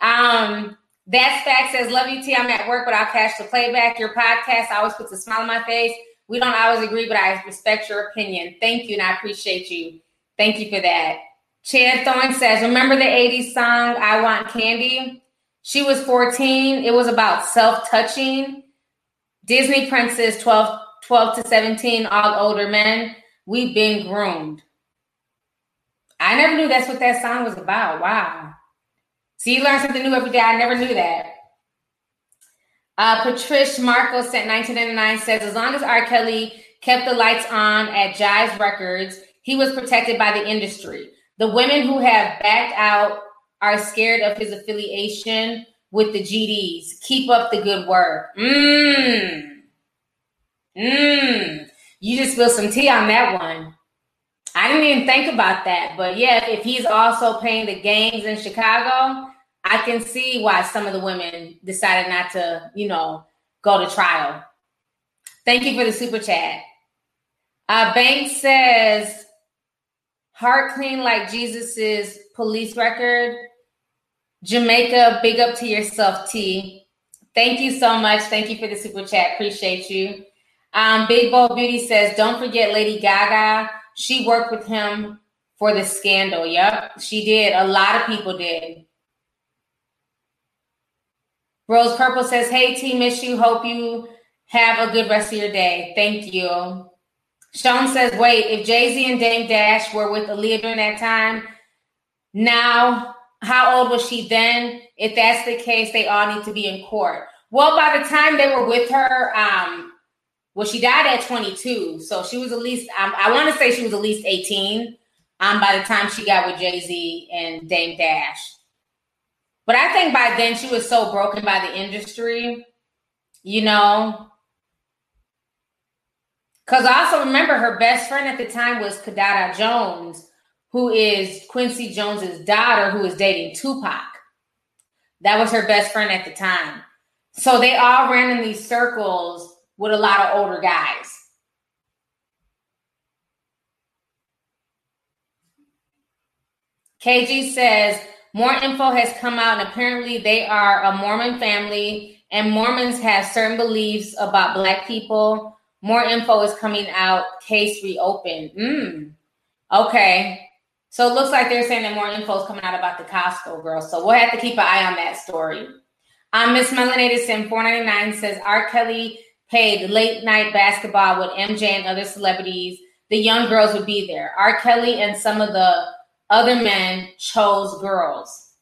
Speaker 2: Um, that's fact says, Love you, T. I'm at work, but I'll catch the playback. Your podcast always puts a smile on my face. We don't always agree, but I respect your opinion. Thank you, and I appreciate you. Thank you for that. Chad Thorne says, Remember the 80s song, I Want Candy? She was 14. It was about self touching. Disney princess 12, 12 to 17, all older men. We've been groomed. I never knew that's what that song was about. Wow. See, you learn something new every day. I never knew that. Uh, Patricia Marco sent 1999 says, as long as R. Kelly kept the lights on at Jive Records, he was protected by the industry. The women who have backed out are scared of his affiliation with the GDs. Keep up the good work. Mmm. Mmm. You just spilled some tea on that one. I didn't even think about that. But yeah, if he's also paying the games in Chicago, I can see why some of the women decided not to, you know, go to trial. Thank you for the super chat. Uh, Banks says, heart clean like Jesus's police record. Jamaica, big up to yourself, T. Thank you so much. Thank you for the super chat. Appreciate you. Um, Big Bold Beauty says, don't forget Lady Gaga. She worked with him for the scandal. Yep, she did. A lot of people did. Rose Purple says, hey, T, miss you. Hope you have a good rest of your day. Thank you. Sean says, wait, if Jay Z and Dame Dash were with Aaliyah during that time, now how old was she then? If that's the case, they all need to be in court. Well, by the time they were with her, um, well, she died at 22, so she was at least um, I want to say she was at least 18 um, by the time she got with Jay Z and Dame Dash. But I think by then she was so broken by the industry, you know, because I also remember her best friend at the time was Kidada Jones, who is Quincy Jones's daughter, who is dating Tupac. That was her best friend at the time. So they all ran in these circles with a lot of older guys. KG says more info has come out, and apparently they are a Mormon family, and Mormons have certain beliefs about Black people. More info is coming out. Case reopened. Mm. Okay. So it looks like they're saying that more info is coming out about the Costco girl. So we'll have to keep an eye on that story. Um, Miss Melanated Sim 499 says R. Kelly paid late night basketball with MJ and other celebrities. The young girls would be there. R. Kelly and some of the other men chose girls.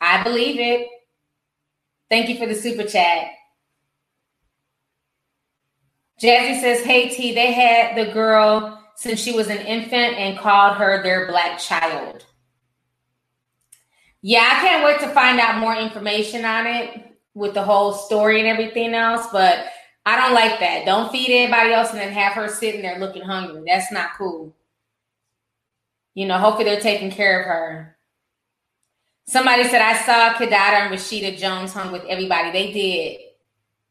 Speaker 2: I believe it. Thank you for the super chat. Jazzy says, Hey T, they had the girl since she was an infant and called her their black child. Yeah, I can't wait to find out more information on it with the whole story and everything else, but I don't like that. Don't feed anybody else and then have her sitting there looking hungry. That's not cool. You know, hopefully they're taking care of her. Somebody said I saw Kidada and Rashida Jones hung with everybody. They did.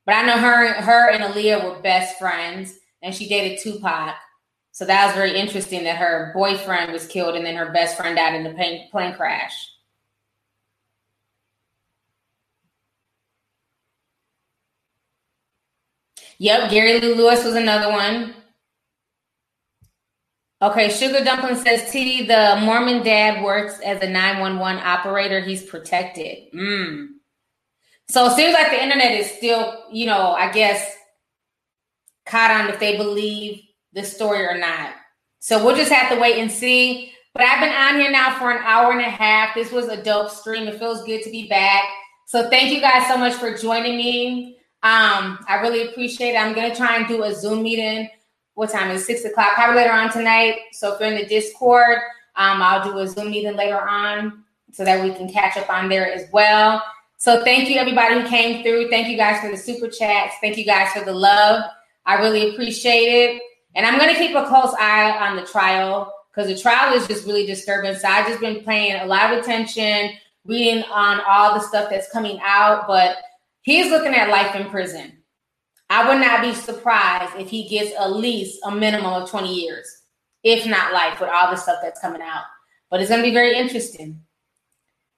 Speaker 2: But I know her, her and Aaliyah were best friends, and she dated Tupac. So that was very interesting that her boyfriend was killed and then her best friend died in the plane, plane crash. Yep, Jerry Lee Lewis was another one. Okay, Sugar Dumpling says T, the Mormon dad works as a 911 operator. He's protected. Mm. So it seems like the internet is still, you know, I guess caught on if they believe the story or not. So we'll just have to wait and see. But I've been on here now for an hour and a half. This was a dope stream. It feels good to be back. So thank you guys so much for joining me. Um, I really appreciate it. I'm gonna try and do a Zoom meeting. What time is six o'clock? Probably later on tonight. So if you're in the Discord, um, I'll do a Zoom meeting later on so that we can catch up on there as well. So thank you everybody who came through. Thank you guys for the super chats. Thank you guys for the love. I really appreciate it. And I'm gonna keep a close eye on the trial because the trial is just really disturbing. So I've just been paying a lot of attention, reading on all the stuff that's coming out. But he's looking at life in prison. I would not be surprised if he gets at least a minimum of 20 years, if not life, with all the stuff that's coming out. But it's going to be very interesting.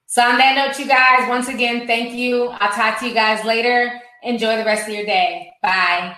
Speaker 2: So, on that note, you guys, once again, thank you. I'll talk to you guys later. Enjoy the rest of your day. Bye.